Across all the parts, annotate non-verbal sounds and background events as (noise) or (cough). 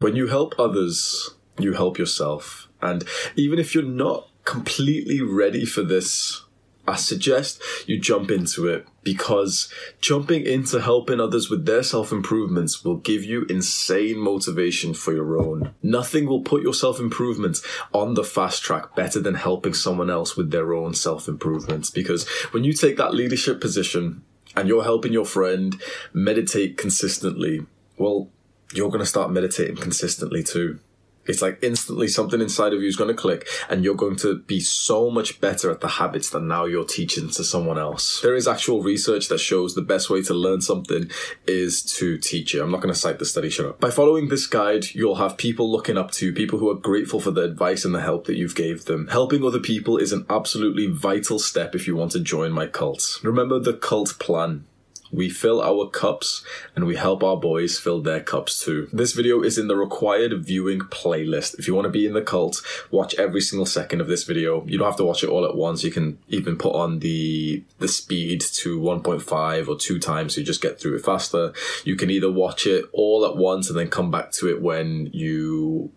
When you help others, you help yourself. And even if you're not completely ready for this, I suggest you jump into it because jumping into helping others with their self improvements will give you insane motivation for your own. Nothing will put your self improvement on the fast track better than helping someone else with their own self improvements. Because when you take that leadership position and you're helping your friend meditate consistently, well, you're going to start meditating consistently too. It's like instantly something inside of you is going to click and you're going to be so much better at the habits that now you're teaching to someone else. There is actual research that shows the best way to learn something is to teach it. I'm not going to cite the study, shut up. By following this guide, you'll have people looking up to you, people who are grateful for the advice and the help that you've gave them. Helping other people is an absolutely vital step if you want to join my cult. Remember the cult plan. We fill our cups and we help our boys fill their cups too. This video is in the required viewing playlist. If you want to be in the cult, watch every single second of this video. You don't have to watch it all at once. You can even put on the the speed to 1.5 or 2 times so you just get through it faster. You can either watch it all at once and then come back to it when you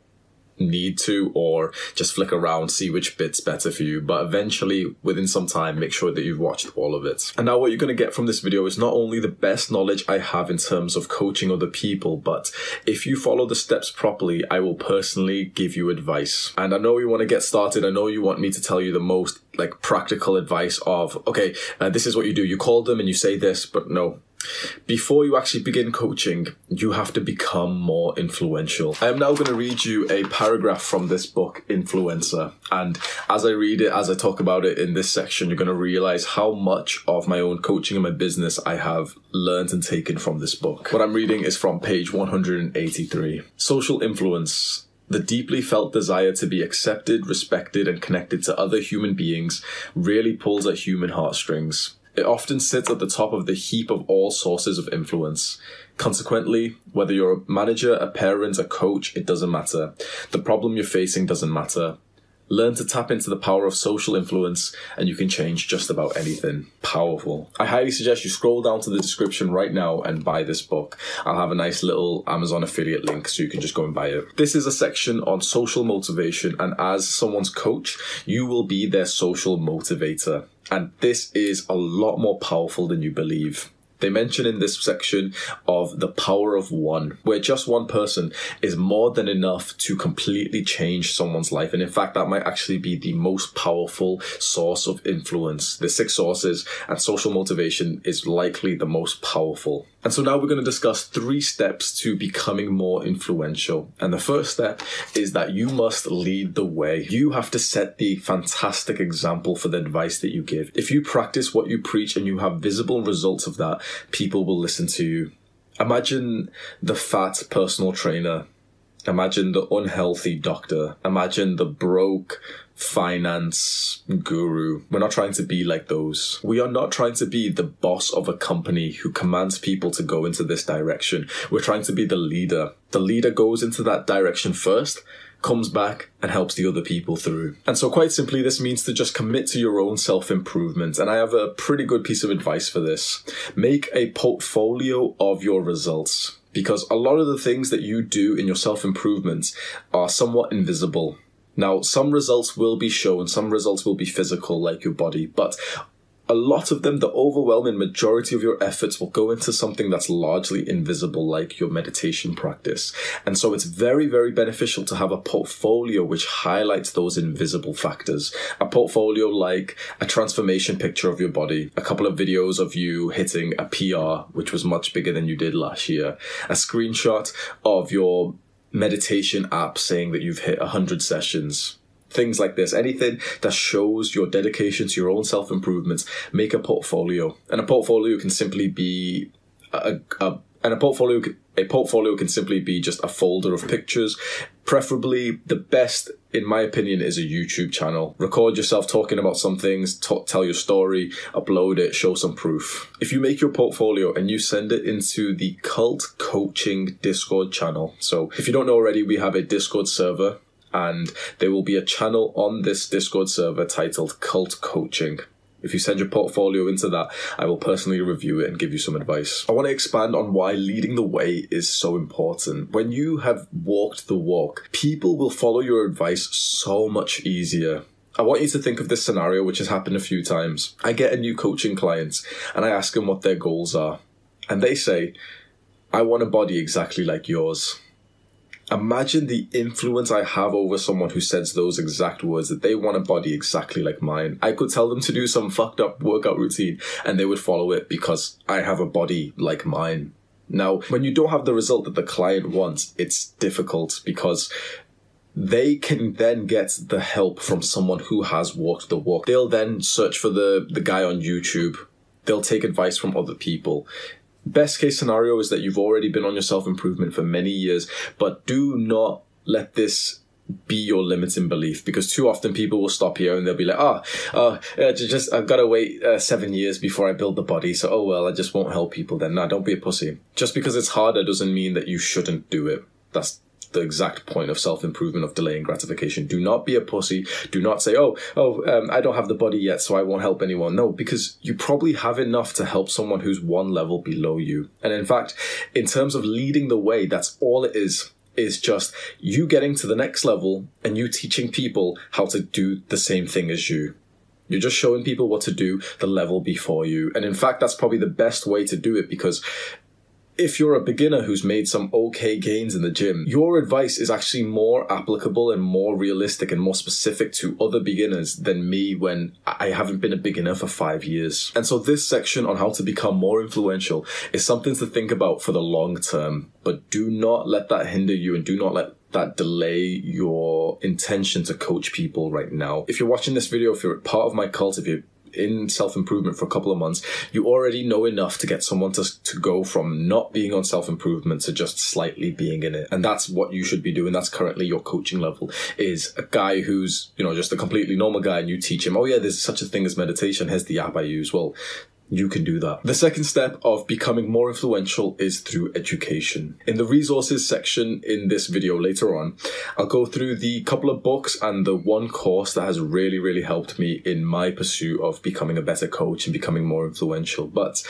need to or just flick around see which bit's better for you. But eventually within some time make sure that you've watched all of it. And now what you're going to get from this video is not only the best knowledge i have in terms of coaching other people but if you follow the steps properly i will personally give you advice. And i know you want to get started. I know you want me to tell you the most like practical advice of okay uh, this is what you do. You call them and you say this but no before you actually begin coaching, you have to become more influential. I am now going to read you a paragraph from this book, Influencer. And as I read it, as I talk about it in this section, you're going to realize how much of my own coaching and my business I have learned and taken from this book. What I'm reading is from page 183. Social influence the deeply felt desire to be accepted, respected, and connected to other human beings really pulls at human heartstrings. It often sits at the top of the heap of all sources of influence. Consequently, whether you're a manager, a parent, a coach, it doesn't matter. The problem you're facing doesn't matter. Learn to tap into the power of social influence and you can change just about anything. Powerful. I highly suggest you scroll down to the description right now and buy this book. I'll have a nice little Amazon affiliate link so you can just go and buy it. This is a section on social motivation, and as someone's coach, you will be their social motivator. And this is a lot more powerful than you believe. They mention in this section of the power of one, where just one person is more than enough to completely change someone's life. And in fact, that might actually be the most powerful source of influence. The six sources and social motivation is likely the most powerful. And so now we're going to discuss three steps to becoming more influential. And the first step is that you must lead the way. You have to set the fantastic example for the advice that you give. If you practice what you preach and you have visible results of that, people will listen to you. Imagine the fat personal trainer Imagine the unhealthy doctor. Imagine the broke finance guru. We're not trying to be like those. We are not trying to be the boss of a company who commands people to go into this direction. We're trying to be the leader. The leader goes into that direction first, comes back and helps the other people through. And so quite simply, this means to just commit to your own self-improvement. And I have a pretty good piece of advice for this. Make a portfolio of your results because a lot of the things that you do in your self improvement are somewhat invisible. Now, some results will be shown, some results will be physical, like your body, but a lot of them, the overwhelming majority of your efforts will go into something that's largely invisible, like your meditation practice. And so it's very, very beneficial to have a portfolio which highlights those invisible factors. A portfolio like a transformation picture of your body, a couple of videos of you hitting a PR, which was much bigger than you did last year, a screenshot of your meditation app saying that you've hit 100 sessions things like this, anything that shows your dedication to your own self improvements, make a portfolio. And a portfolio can simply be a, a and a portfolio a portfolio can simply be just a folder of pictures. Preferably, the best, in my opinion, is a YouTube channel. Record yourself talking about some things, tell your story, upload it, show some proof. If you make your portfolio and you send it into the Cult Coaching Discord channel, so if you don't know already, we have a Discord server and there will be a channel on this Discord server titled Cult Coaching. If you send your portfolio into that, I will personally review it and give you some advice. I want to expand on why leading the way is so important. When you have walked the walk, people will follow your advice so much easier. I want you to think of this scenario, which has happened a few times. I get a new coaching client and I ask them what their goals are. And they say, I want a body exactly like yours. Imagine the influence I have over someone who says those exact words that they want a body exactly like mine. I could tell them to do some fucked up workout routine and they would follow it because I have a body like mine. Now, when you don't have the result that the client wants, it's difficult because they can then get the help from someone who has walked the walk. They'll then search for the, the guy on YouTube. They'll take advice from other people best case scenario is that you've already been on your self improvement for many years, but do not let this be your limiting belief because too often people will stop here and they'll be like, oh, oh uh, just I've got to wait uh, seven years before I build the body. So, oh well, I just won't help people then. No, don't be a pussy. Just because it's harder doesn't mean that you shouldn't do it. That's the exact point of self improvement of delaying gratification. Do not be a pussy. Do not say, "Oh, oh, um, I don't have the body yet, so I won't help anyone." No, because you probably have enough to help someone who's one level below you. And in fact, in terms of leading the way, that's all it is. Is just you getting to the next level and you teaching people how to do the same thing as you. You're just showing people what to do the level before you. And in fact, that's probably the best way to do it because if you're a beginner who's made some okay gains in the gym, your advice is actually more applicable and more realistic and more specific to other beginners than me when I haven't been a beginner for five years. And so this section on how to become more influential is something to think about for the long term, but do not let that hinder you and do not let that delay your intention to coach people right now. If you're watching this video, if you're part of my cult, if you're in self improvement for a couple of months, you already know enough to get someone to, to go from not being on self improvement to just slightly being in it. And that's what you should be doing. That's currently your coaching level is a guy who's, you know, just a completely normal guy and you teach him, oh yeah, there's such a thing as meditation. Here's the app I use. Well, you can do that. The second step of becoming more influential is through education. In the resources section in this video later on, I'll go through the couple of books and the one course that has really, really helped me in my pursuit of becoming a better coach and becoming more influential. But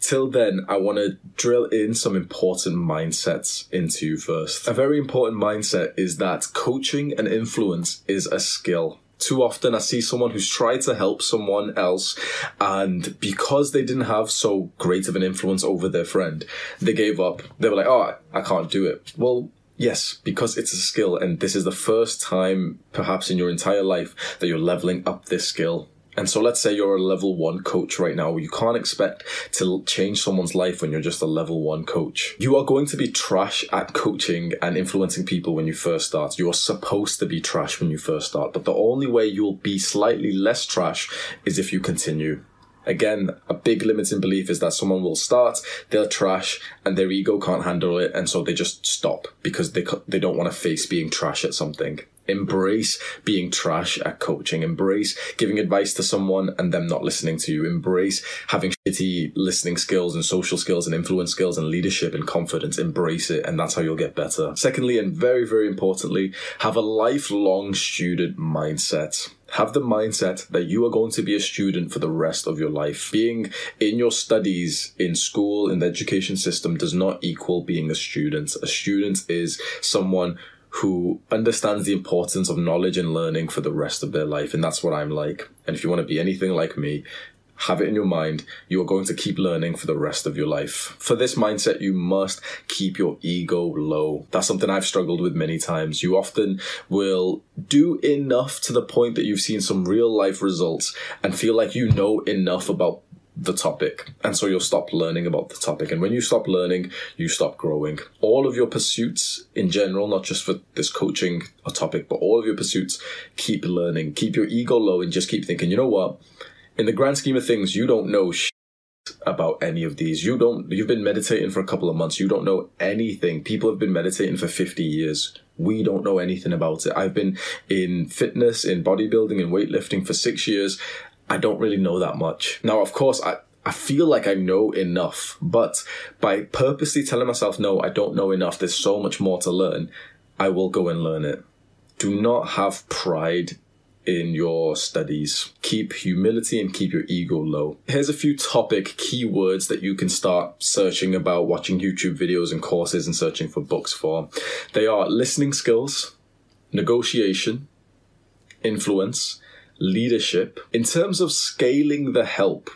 till then, I want to drill in some important mindsets into you first. A very important mindset is that coaching and influence is a skill too often I see someone who's tried to help someone else and because they didn't have so great of an influence over their friend, they gave up. They were like, oh, I can't do it. Well, Yes, because it's a skill, and this is the first time, perhaps in your entire life, that you're leveling up this skill. And so let's say you're a level one coach right now. You can't expect to change someone's life when you're just a level one coach. You are going to be trash at coaching and influencing people when you first start. You are supposed to be trash when you first start, but the only way you'll be slightly less trash is if you continue. Again, a big limiting belief is that someone will start, they'll trash, and their ego can't handle it, and so they just stop because they they don't want to face being trash at something. Embrace being trash at coaching. Embrace giving advice to someone and them not listening to you. Embrace having shitty listening skills and social skills and influence skills and leadership and confidence. Embrace it, and that's how you'll get better. Secondly, and very, very importantly, have a lifelong student mindset have the mindset that you are going to be a student for the rest of your life. Being in your studies in school, in the education system, does not equal being a student. A student is someone who understands the importance of knowledge and learning for the rest of their life. And that's what I'm like. And if you want to be anything like me, have it in your mind. You are going to keep learning for the rest of your life. For this mindset, you must keep your ego low. That's something I've struggled with many times. You often will do enough to the point that you've seen some real life results and feel like you know enough about the topic. And so you'll stop learning about the topic. And when you stop learning, you stop growing. All of your pursuits in general, not just for this coaching topic, but all of your pursuits, keep learning. Keep your ego low and just keep thinking, you know what? In the grand scheme of things, you don't know about any of these. You don't, you've been meditating for a couple of months. You don't know anything. People have been meditating for 50 years. We don't know anything about it. I've been in fitness, in bodybuilding, in weightlifting for six years I don't really know that much. Now, of course, I, I feel like I know enough, but by purposely telling myself, no, I don't know enough, there's so much more to learn, I will go and learn it. Do not have pride in your studies. Keep humility and keep your ego low. Here's a few topic keywords that you can start searching about, watching YouTube videos and courses and searching for books for. They are listening skills, negotiation, influence, leadership. In terms of scaling the help,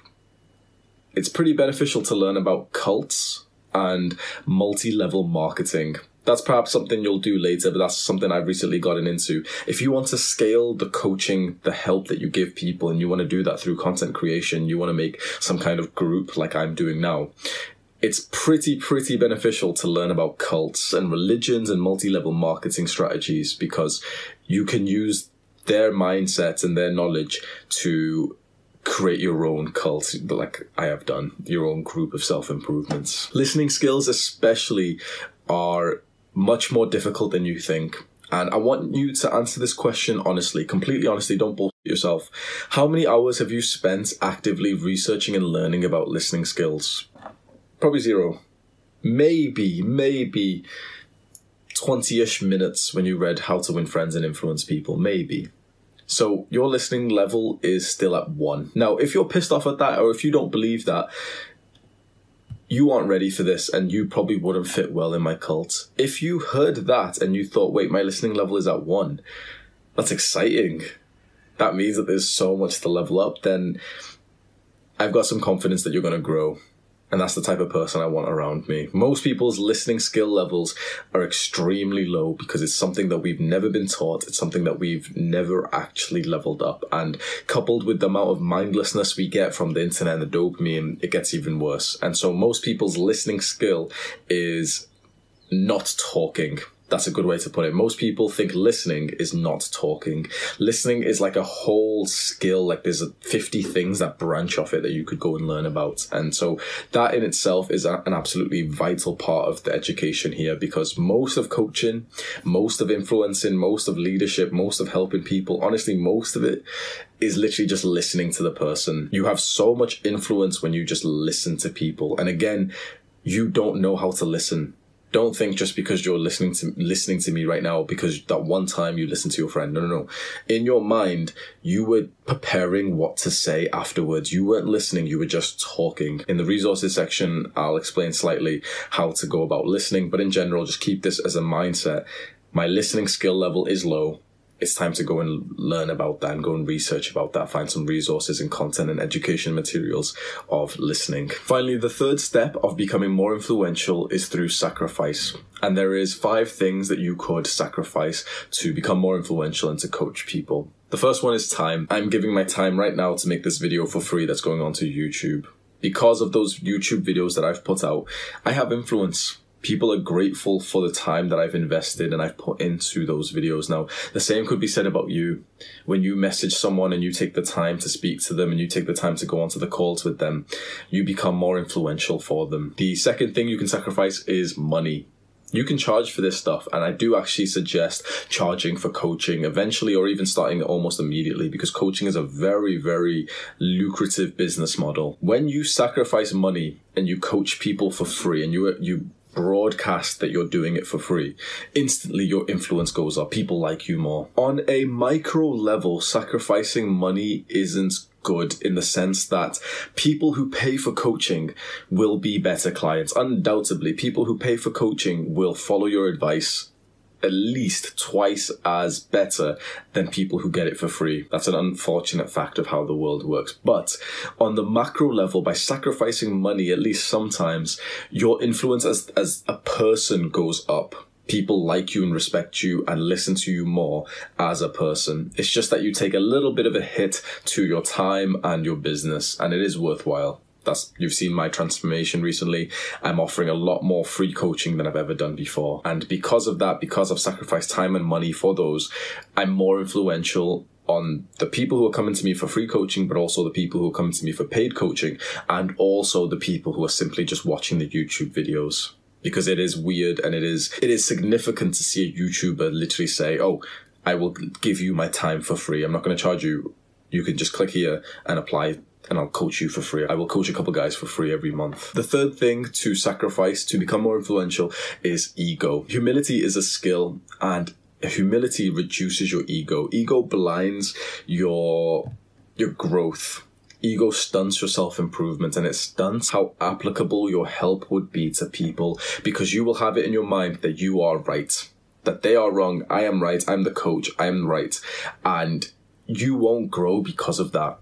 it's pretty beneficial to learn about cults and multi level marketing. That's perhaps something you'll do later, but that's something I've recently gotten into. If you want to scale the coaching, the help that you give people, and you want to do that through content creation, you want to make some kind of group like I'm doing now, it's pretty, pretty beneficial to learn about cults and religions and multi level marketing strategies because you can use their mindset and their knowledge to create your own cult, like I have done, your own group of self improvements. Listening skills, especially, are much more difficult than you think. And I want you to answer this question honestly, completely honestly, don't bullshit yourself. How many hours have you spent actively researching and learning about listening skills? Probably zero. Maybe, maybe 20 ish minutes when you read How to Win Friends and Influence People, maybe. So your listening level is still at one. Now, if you're pissed off at that, or if you don't believe that, you aren't ready for this and you probably wouldn't fit well in my cult. If you heard that and you thought, wait, my listening level is at one, that's exciting. That means that there's so much to level up, then I've got some confidence that you're going to grow. And that's the type of person I want around me. Most people's listening skill levels are extremely low because it's something that we've never been taught. It's something that we've never actually leveled up. And coupled with the amount of mindlessness we get from the internet and the dopamine, it gets even worse. And so most people's listening skill is not talking that's a good way to put it. Most people think listening is not talking. Listening is like a whole skill. Like there's 50 things that branch off it that you could go and learn about. And so that in itself is an absolutely vital part of the education here because most of coaching, most of influencing, most of leadership, most of helping people, honestly, most of it is literally just listening to the person. You have so much influence when you just listen to people. And again, you don't know how to listen don't think just because you're listening to listening to me right now because that one time you listened to your friend. No, no, no. In your mind, you were preparing what to say afterwards. You weren't listening. You were just talking. In the resources section, I'll explain slightly how to go about listening. But in general, just keep this as a mindset. My listening skill level is low it's time to go and learn about that and go and research about that, find some resources and content and education materials of listening. Finally, the third step of becoming more influential is through sacrifice. And there is five things that you could sacrifice to become more influential and to coach people. The first one is time. I'm giving my time right now to make this video for free that's going on to YouTube. Because of those YouTube videos that I've put out, I have influence People are grateful for the time that I've invested and I've put into those videos. Now, the same could be said about you. When you message someone and you take the time to speak to them and you take the time to go onto the calls with them, you become more influential for them. The second thing you can sacrifice is money you can charge for this stuff and i do actually suggest charging for coaching eventually or even starting almost immediately because coaching is a very very lucrative business model when you sacrifice money and you coach people for free and you you broadcast that you're doing it for free, instantly your influence goes up. People like you more. On a micro level, sacrificing money isn't good in the sense that people who pay for coaching will be better clients. Undoubtedly, people who pay for coaching will follow your advice at least twice as better than people who get it for free. That's an unfortunate fact of how the world works. But on the macro level, by sacrificing money, at least sometimes, your influence as, as a person goes up people like you and respect you and listen to you more as a person. It's just that you take a little bit of a hit to your time and your business, and it is worthwhile that's you've seen my transformation recently. I'm offering a lot more free coaching than I've ever done before. And because of that, because I've sacrificed time and money for those, I'm more influential on the people who are coming to me for free coaching, but also the people who are coming to me for paid coaching, and also the people who are simply just watching the YouTube videos. Because it is weird and it is it is significant to see a YouTuber literally say, Oh, I will give you my time for free. I'm not going to charge you. You can just click here and apply and I'll coach you for free. I will coach a couple guys for free every month. The third thing to sacrifice to become more influential is ego. Humility is a skill and humility reduces your ego. Ego blinds your your growth. Ego stunts your self improvement and it stunts how applicable your help would be to people because you will have it in your mind that you are right, that they are wrong, I am right, I'm the coach, I am right. And you won't grow because of that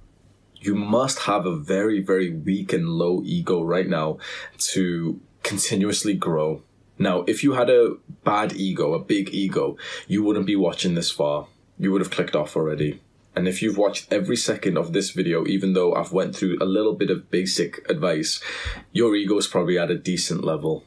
you must have a very, very weak and low ego right now to continuously grow. Now, if you had a bad ego, a big ego, you wouldn't be watching this far. You would have clicked off already. And if you've watched every second of this video, even though I've went through a little bit of basic advice, your ego is probably at a decent level.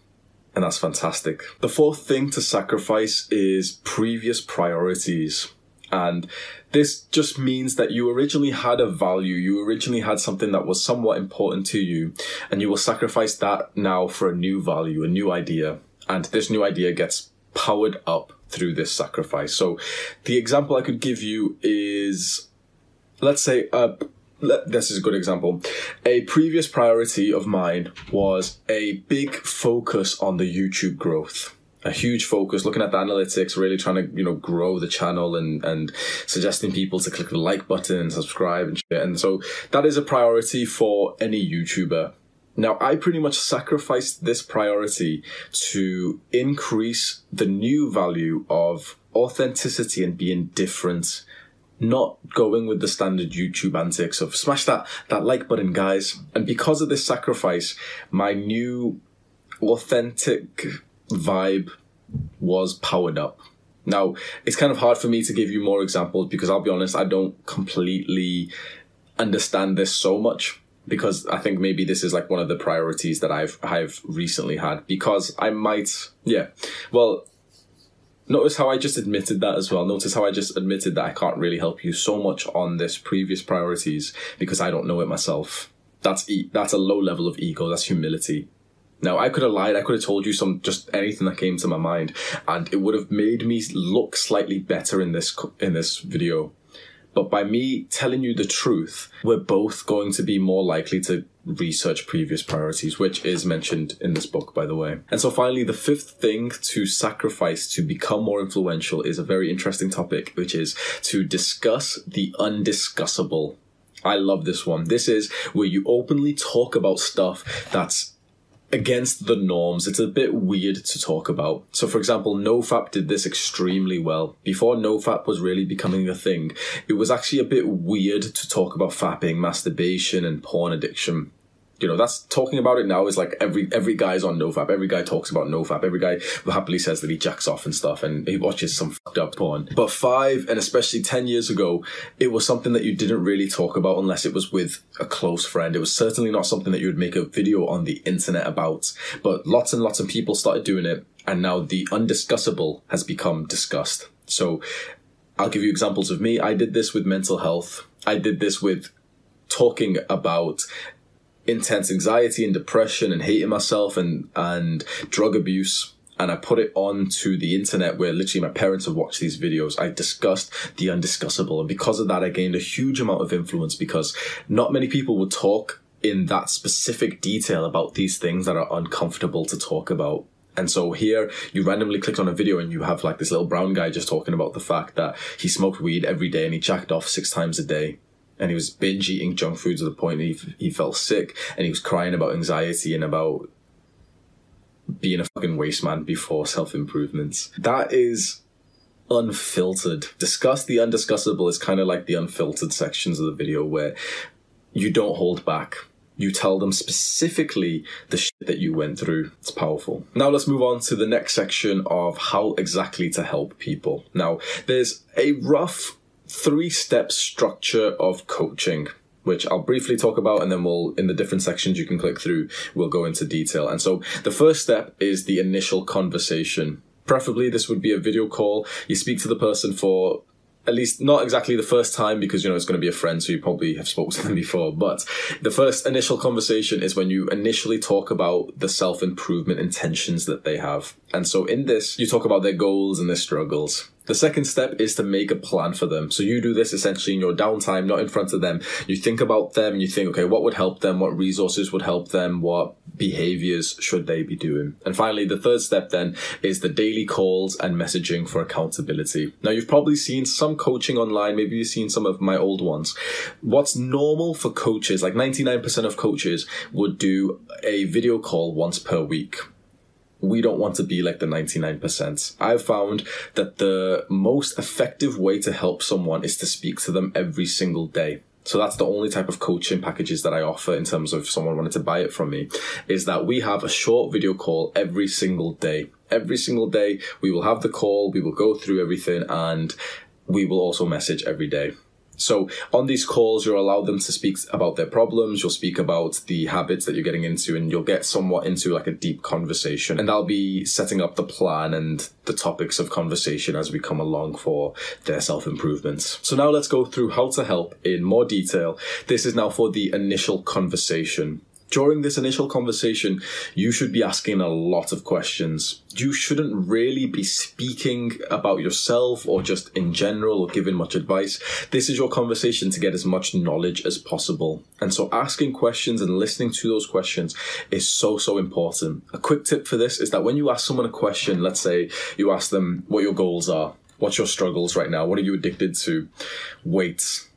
And that's fantastic. The fourth thing to sacrifice is previous priorities. And this just means that you originally had a value, you originally had something that was somewhat important to you, and you will sacrifice that now for a new value, a new idea. And this new idea gets powered up through this sacrifice. So the example I could give you is let's say this is a good example. A previous priority of mine was a big focus on the YouTube growth a huge focus looking at the analytics, really trying to, you know, grow the channel and, and suggesting people to click the like button and subscribe and shit. And so that is a priority for any YouTuber. Now, I pretty much sacrificed this priority to increase the new value of authenticity and being different not going with the standard YouTube antics of smash that that like button, guys. And because of this sacrifice, my new authentic vibe was powered up. Now, it's kind of hard for me to give you more examples because I'll be honest, I don't completely understand this so much because I think maybe this is like one of the priorities that I've I've recently had because I might yeah. Well, notice how I just admitted that as well. Notice how I just admitted that I can't really help you so much on this previous priorities because I don't know it myself. That's e- that's a low level of ego, that's humility. Now, I could have lied. I could have told you some just anything that came to my mind, and it would have made me look slightly better in this in this video. But by me telling you the truth, we're both going to be more likely to research previous priorities, which is mentioned in this book, by the way. And so finally, the fifth thing to sacrifice to become more influential is a very interesting topic, which is to discuss the undiscussable. I love this one. This is where you openly talk about stuff that's against the norms. It's a bit weird to talk about. So, for example, NoFap did this extremely well. Before NoFap was really becoming a thing, it was actually a bit weird to talk about fapping, masturbation, and porn addiction. You know, that's talking about it now is like every every guy's on NoFap. Every guy talks about NoFap. Every guy happily says that he jacks off and stuff and he watches some fucked up porn. But five and especially 10 years ago, it was something that you didn't really talk about unless it was with a close friend. It was certainly not something that you would make a video on the internet about. But lots and lots of people started doing it and now the undiscussable has become discussed. So I'll give you examples of me. I did this with mental health. I did this with talking about intense anxiety and depression and hating myself and and drug abuse and I put it onto the internet where literally my parents have watched these videos. I discussed the undiscussable. And because of that, I gained a huge amount of influence because not many people would talk in that specific detail about these things that are uncomfortable to talk about. And so here you randomly clicked on a video and you have like this little brown guy just talking about the fact that he smoked weed every day and he jacked off six times a day. And he was binge eating junk food to the point he, he felt sick and he was crying about anxiety and about being a fucking waste man before self improvements. That is unfiltered. Discuss the undiscussable is kind of like the unfiltered sections of the video where you don't hold back. You tell them specifically the shit that you went through. It's powerful. Now let's move on to the next section of how exactly to help people. Now, there's a rough three step structure of coaching which I'll briefly talk about and then we'll in the different sections you can click through we'll go into detail. And so the first step is the initial conversation. Preferably this would be a video call. You speak to the person for at least not exactly the first time because you know it's going to be a friend so you probably have spoken to them (laughs) before but the first initial conversation is when you initially talk about the self-improvement intentions that they have and so in this you talk about their goals and their struggles the second step is to make a plan for them. So you do this essentially in your downtime, not in front of them. You think about them and you think, okay, what would help them? What resources would help them? What behaviors should they be doing? And finally, the third step then is the daily calls and messaging for accountability. Now, you've probably seen some coaching online. Maybe you've seen some of my old ones. What's normal for coaches, like 99% of coaches would do a video call once per week we don't want to be like the 99%. I've found that the most effective way to help someone is to speak to them every single day. So that's the only type of coaching packages that I offer in terms of someone wanted to buy it from me is that we have a short video call every single day. Every single day we will have the call, we will go through everything and we will also message every day. So on these calls, you'll allow them to speak about their problems. You'll speak about the habits that you're getting into and you'll get somewhat into like a deep conversation. And I'll be setting up the plan and the topics of conversation as we come along for their self improvements. So now let's go through how to help in more detail. This is now for the initial conversation during this initial conversation, you should be asking a lot of questions. You shouldn't really be speaking about yourself or just in general or giving much advice. This is your conversation to get as much knowledge as possible. And so asking questions and listening to those questions is so, so important. A quick tip for this is that when you ask someone a question, let's say you ask them what your goals are, what's your struggles right now, what are you addicted to, wait.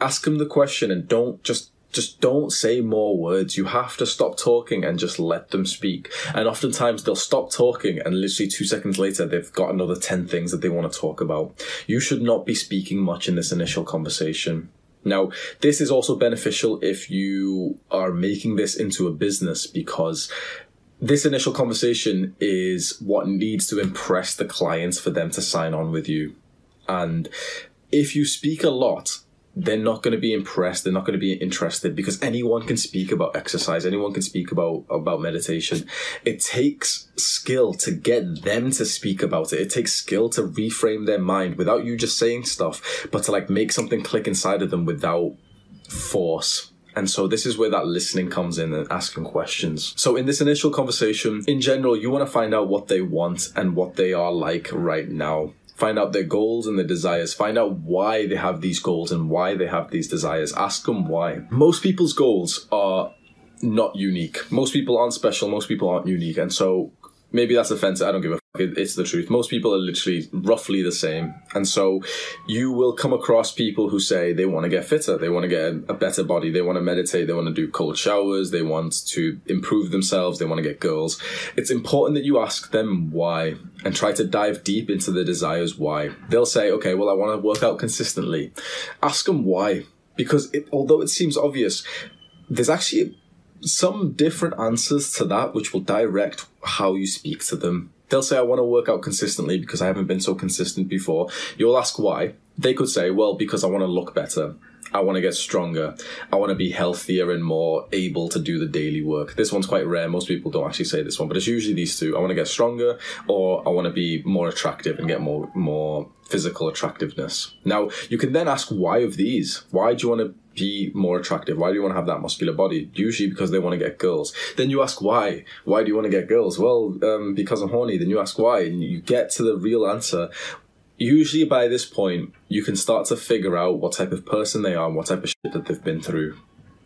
Ask them the question and don't just just don't say more words. You have to stop talking and just let them speak. And oftentimes they'll stop talking and literally two seconds later they've got another 10 things that they want to talk about. You should not be speaking much in this initial conversation. Now, this is also beneficial if you are making this into a business because this initial conversation is what needs to impress the clients for them to sign on with you. And if you speak a lot, they're not going to be impressed they're not going to be interested because anyone can speak about exercise anyone can speak about about meditation. It takes skill to get them to speak about it. It takes skill to reframe their mind without you just saying stuff but to like make something click inside of them without force. And so this is where that listening comes in and asking questions. So in this initial conversation, in general, you want to find out what they want and what they are like right now find out their goals and their desires, find out why they have these goals and why they have these desires. Ask them why. Most people's goals are not unique. Most people aren't special, most people aren't unique. And so maybe that's offensive. I don't give a fuck. it's the truth. Most people are literally roughly the same. And so you will come across people who say they want to get fitter, they want to get a better body, they want to meditate, they want to do cold showers, they want to improve themselves, they want to get girls. It's important that you ask them why and try to dive deep into their desires why. They'll say, okay, well, I want to work out consistently. Ask them why. Because it, although it seems obvious, there's actually some different answers to that, which will direct how you speak to them. They'll say, I want to work out consistently because I haven't been so consistent before. You'll ask why. They could say, well, because I want to look better. I want to get stronger. I want to be healthier and more able to do the daily work. This one's quite rare. Most people don't actually say this one, but it's usually these two. I want to get stronger or I want to be more attractive and get more, more physical attractiveness. Now, you can then ask why of these? Why do you want to be more attractive? Why do you want to have that muscular body? Usually because they want to get girls. Then you ask why. Why do you want to get girls? Well, um, because I'm horny. Then you ask why, and you get to the real answer. Usually by this point, you can start to figure out what type of person they are and what type of shit that they've been through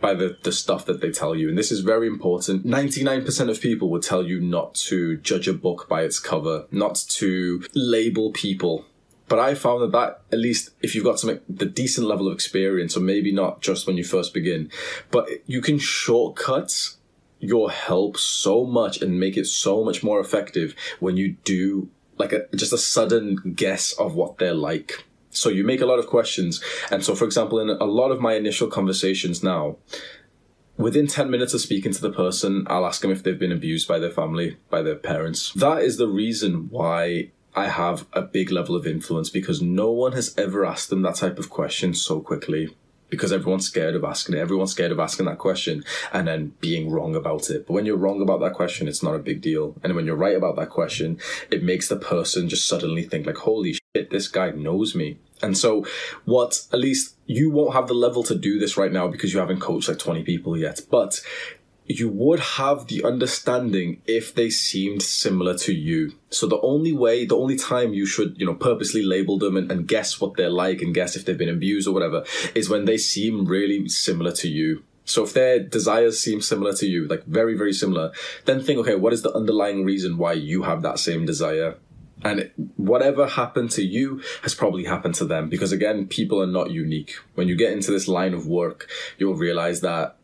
by the, the stuff that they tell you. And this is very important. 99% of people would tell you not to judge a book by its cover, not to label people but I found that that at least if you've got some the decent level of experience, or maybe not just when you first begin, but you can shortcut your help so much and make it so much more effective when you do like a just a sudden guess of what they're like. So you make a lot of questions, and so for example, in a lot of my initial conversations now, within 10 minutes of speaking to the person, I'll ask them if they've been abused by their family, by their parents. That is the reason why I have a big level of influence because no one has ever asked them that type of question so quickly because everyone's scared of asking it. Everyone's scared of asking that question and then being wrong about it. But when you're wrong about that question, it's not a big deal. And when you're right about that question, it makes the person just suddenly think like, holy shit, this guy knows me. And so what, at least you won't have the level to do this right now because you haven't coached like 20 people yet, but you would have the understanding if they seemed similar to you. So the only way, the only time you should, you know, purposely label them and, and, guess what they're like and guess if they've been abused or whatever is when they seem really similar to you. So if their desires seem similar to you, like very, very similar, then think, okay, what is the underlying reason why you have that same desire? And whatever happened to you has probably happened to them because again, people are not unique. When you get into this line of work, you'll realize that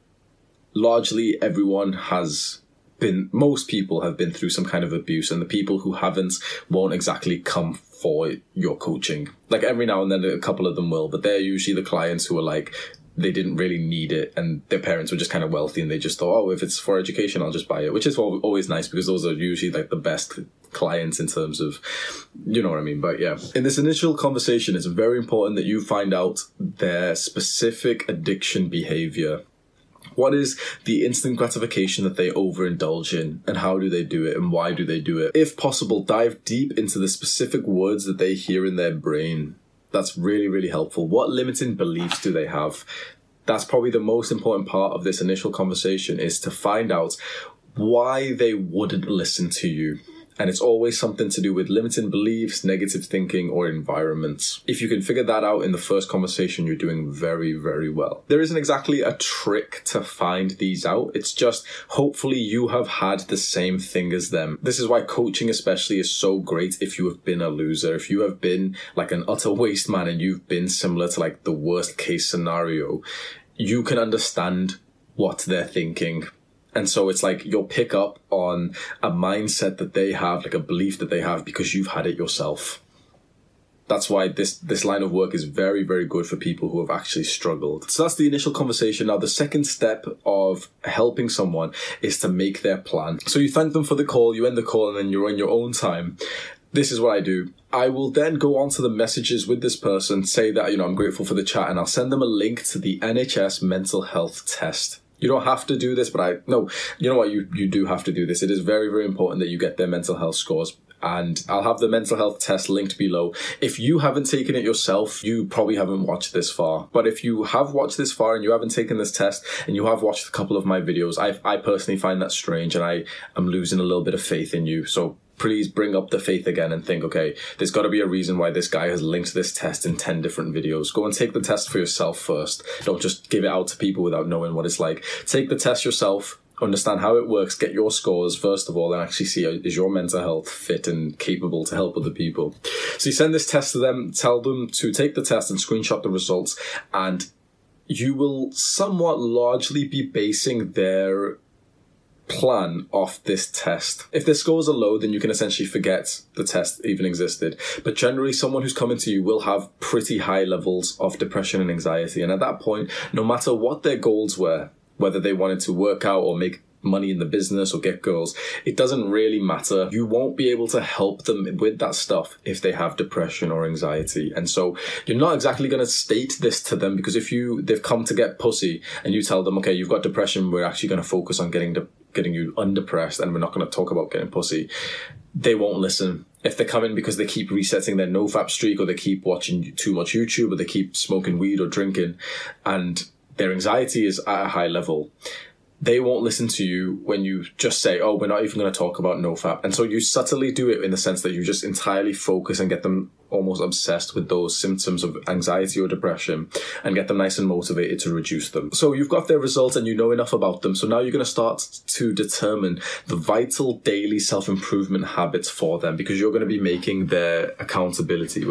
largely everyone has been most people have been through some kind of abuse and the people who haven't won't exactly come for your coaching. Like every now and then a couple of them will but they're usually the clients who are like they didn't really need it and their parents were just kind of wealthy and they just thought oh if it's for education i'll just buy it which is always nice because those are usually like the best clients in terms of you know what i mean but yeah. In this initial conversation it's very important that you find out their specific addiction behavior what is the instant gratification that they overindulge in, and how do they do it, and why do they do it? If possible, dive deep into the specific words that they hear in their brain. That's really, really helpful. What limiting beliefs do they have? That's probably the most important part of this initial conversation is to find out why they wouldn't listen to you and it's always something to do with limiting beliefs, negative thinking, or environments. If you can figure that out in the first conversation, you're doing very, very well. There isn't exactly a trick to find these out. It's just hopefully you have had the same thing as them. This is why coaching, especially, is so great if you have been a loser, if you have been like an utter waste man and you've been similar to like the worst case scenario, you can understand what they're thinking and so it's like you'll pick up on a mindset that they have, like a belief that they have because you've had it yourself. That's why this this line of work is very very good for people who have actually struggled. So that's the initial conversation. Now the second step of helping someone is to make their plan. So you thank them for the call, you end the call and then you're on your own time. This is what I do. I will then go on to the messages with this person, say that, you know, I'm grateful for the chat, and I'll send them a link to the NHS mental health test. You don't have to do this, but I no. You know what? You you do have to do this. It is very very important that you get their mental health scores. And I'll have the mental health test linked below. If you haven't taken it yourself, you probably haven't watched this far. But if you have watched this far and you haven't taken this test and you have watched a couple of my videos, I I personally find that strange and I am losing a little bit of faith in you. So please bring up the faith again and think, okay, there's got to be a reason why this guy has linked this test in 10 different videos. Go and take the test for yourself first. Don't just give it out to people without knowing what it's like. Take the test yourself. Understand how it works, get your scores first of all, and actually see uh, is your mental health fit and capable to help other people. So you send this test to them, tell them to take the test and screenshot the results, and you will somewhat largely be basing their plan off this test. If the scores are low, then you can essentially forget the test even existed. But generally, someone who's coming to you will have pretty high levels of depression and anxiety. And at that point, no matter what their goals were, whether they wanted to work out or make money in the business or get girls, it doesn't really matter. You won't be able to help them with that stuff if they have depression or anxiety. And so you're not exactly going to state this to them because if you they've come to get pussy and you tell them, okay, you've got depression, we're actually going to focus on getting the getting you undepressed and we're not going to talk about getting pussy, they won't listen. If they come in because they keep resetting their no nofap streak or they keep watching too much YouTube or they keep smoking weed or drinking and their anxiety is at a high level, they won't listen to you when you just say, "Oh, we're not even going to talk about nofap," and so you subtly do it in the sense that you just entirely focus and get them almost obsessed with those symptoms of anxiety or depression and get them nice and motivated to reduce them. So you've got their results and you know enough about them. So now you're going to start to determine the vital daily self improvement habits for them because you're going to be making their accountability.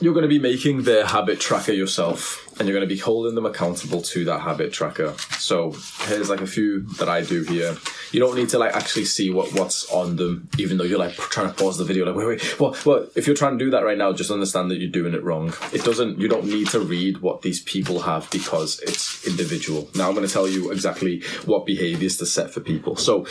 You're going to be making their habit tracker yourself and you're going to be holding them accountable to that habit tracker. So here's like a few that I do here. You don't need to like actually see what what's on them, even though you're like trying to pause the video. Like, wait, wait, what, what? If you're trying to do that right now, just understand that you're doing it wrong. It doesn't. You don't need to read what these people have because it's individual. Now I'm going to tell you exactly what behaviors to set for people. So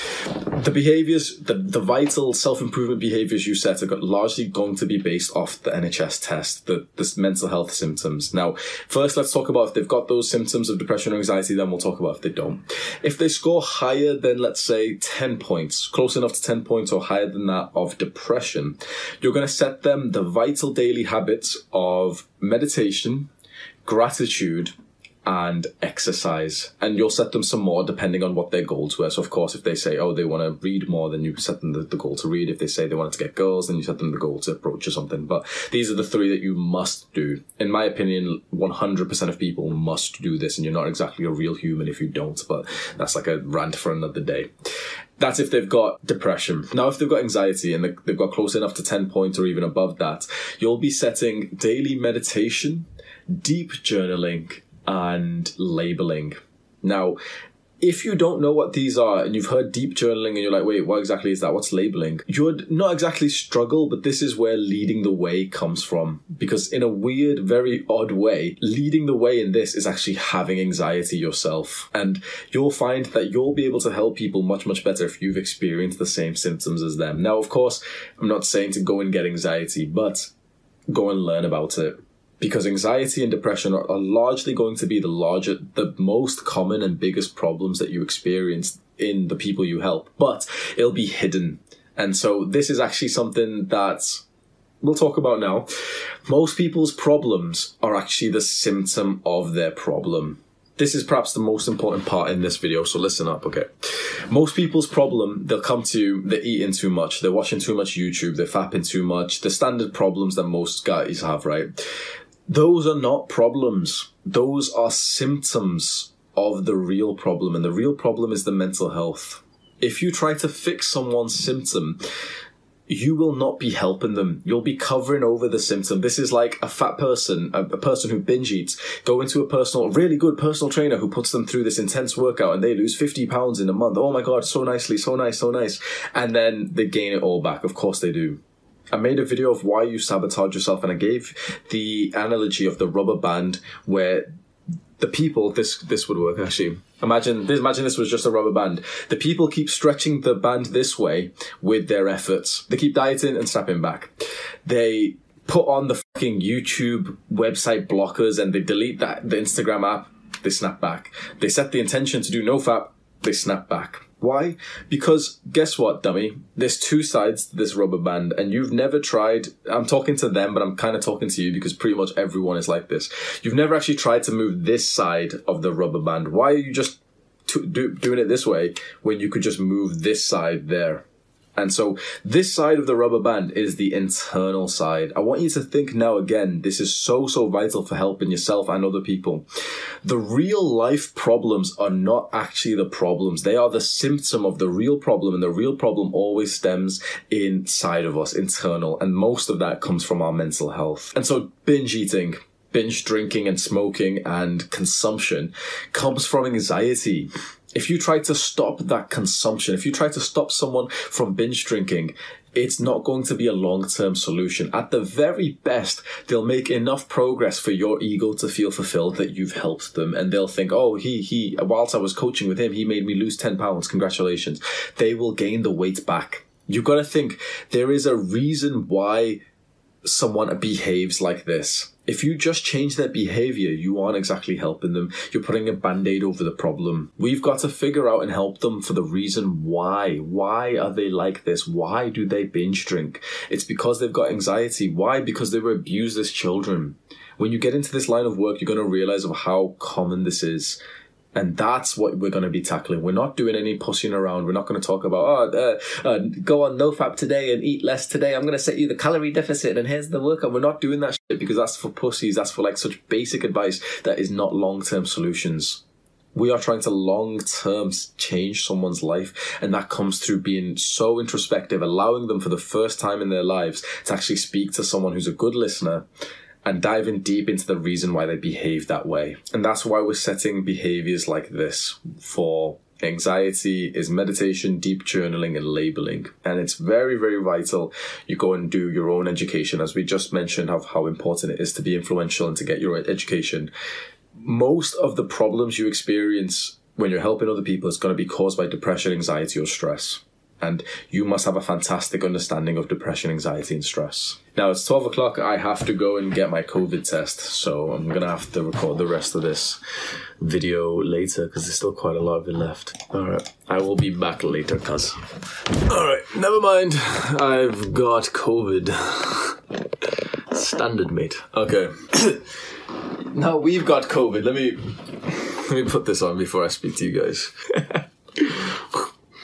the behaviors, the the vital self improvement behaviors you set are largely going to be based off the NHS test, the the mental health symptoms. Now, first let's talk about if they've got those symptoms of depression or anxiety. Then we'll talk about if they don't. If they score higher than let's say 10 points, close enough to 10 points or higher than that of depression, you're going to set them the vital daily habits of meditation, gratitude, and exercise. And you'll set them some more depending on what their goals were. So, of course, if they say, oh, they want to read more, then you set them the, the, goal to read. If they say they wanted to get girls, then you set them the goal to approach or something. But these are the three that you must do. In my opinion, 100% of people must do this, and you're not exactly a real human if you don't. But that's like a rant for another day. That's if they've got depression. Now, if they've got anxiety and they've got close enough to 10 points or even above that, you'll be setting daily meditation, deep journaling, and labeling. Now, if you don't know what these are and you've heard deep journaling and you're like, wait, what exactly is that? What's labeling? You would not exactly struggle, but this is where leading the way comes from. Because in a weird, very odd way, leading the way in this is actually having anxiety yourself. And you'll find that you'll be able to help people much, much better if you've experienced the same symptoms as them. Now, of course, I'm not saying to go and get anxiety, but go and learn about it because anxiety and depression are, are, largely going to be the larger, the most common and biggest problems that you experience in the people you help, but it'll be hidden. And so this is actually something that we'll talk about now. Most people's problems are actually the symptom of their problem. This is perhaps the most important part in this video, so listen up, okay? Most people's problem, they'll come to, they're eating too much, they're watching too much YouTube, they're fapping too much, the standard problems that most guys have, right? Those are not problems. Those are symptoms of the real problem. And the real problem is the mental health. If you try to fix someone's symptom, you will not be helping them. You'll be covering over the symptom. This is like a fat person, a, person who binge eats, go into a personal, really good personal trainer who puts them through this intense workout and they lose 50 pounds in a month. Oh my God, so nicely, so nice, so nice. And then they gain it all back. Of course they do. I made a video of why you sabotage yourself, and I gave the analogy of the rubber band where the people this this would work actually. Imagine this. Imagine this was just a rubber band. The people keep stretching the band this way with their efforts. They keep dieting and snapping back. They put on the fucking YouTube website blockers and they delete that the Instagram app. They snap back. They set the intention to do no fap. They snap back why? Because guess what, dummy? There's two sides to this rubber band, and you've never tried. I'm talking to them, but I'm kind of talking to you because pretty much everyone is like this. You've never actually tried to move this side of the rubber band. Why are you just do, doing it this way when you could just move this side there? And so this side of the rubber band is the internal side. I want you to think now again, this is so, so vital for helping yourself and other people. The real life problems are not actually the problems. They are the symptom of the real problem. And the real problem always stems inside of us, internal. And most of that comes from our mental health. And so binge eating, binge drinking and smoking and consumption comes from anxiety if you try to stop that consumption, if you try to stop someone from binge drinking, it's not going to be a long term solution. At the very best, they'll make enough progress for your ego to feel fulfilled that you've helped them. And they'll think, oh, he, he, whilst I was coaching with him, he made me lose 10 pounds. Congratulations. They will gain the weight back. You've got to think there is a reason why someone behaves like this. If you just change their behavior, you aren't exactly helping them. You're putting a band aid over the problem. We've got to figure out and help them for the reason why. Why are they like this? Why do they binge drink? It's because they've got anxiety. Why? Because they were abused as children. When you get into this line of work, you're going to realize of how common this is. And that's what we're going to be tackling. We're not doing any pushing around. We're not going to talk about, oh, uh, uh, go on no fap today and eat less today. I'm going to set you the calorie deficit and here's the workout. We're not doing that shit because that's for pussies. That's for like such basic advice that is not long term solutions. We are trying to long term change someone's life, and that comes through being so introspective, allowing them for the first time in their lives to actually speak to someone who's a good listener and diving deep into the reason why they behave that way. And that's why we're setting behaviors like this for anxiety is meditation, deep journaling, and labeling. And it's very, very vital you go and do your own education, as we just mentioned, of how important it is to be influential and to get your education. Most of the problems you experience when you're helping other people is going to be caused by depression, anxiety, or stress and you must have a fantastic understanding of depression, anxiety, and stress. Now it's 12 o'clock. I have to go and get my COVID test, so I'm gonna have to record the rest of this video later because there's still quite a lot of it left. Alright, I will be back later, cuz. Alright, never mind. I've got COVID. (laughs) Standard, mate. Okay. (coughs) now we've got COVID. Let me let me put this on before I speak to you guys. (laughs)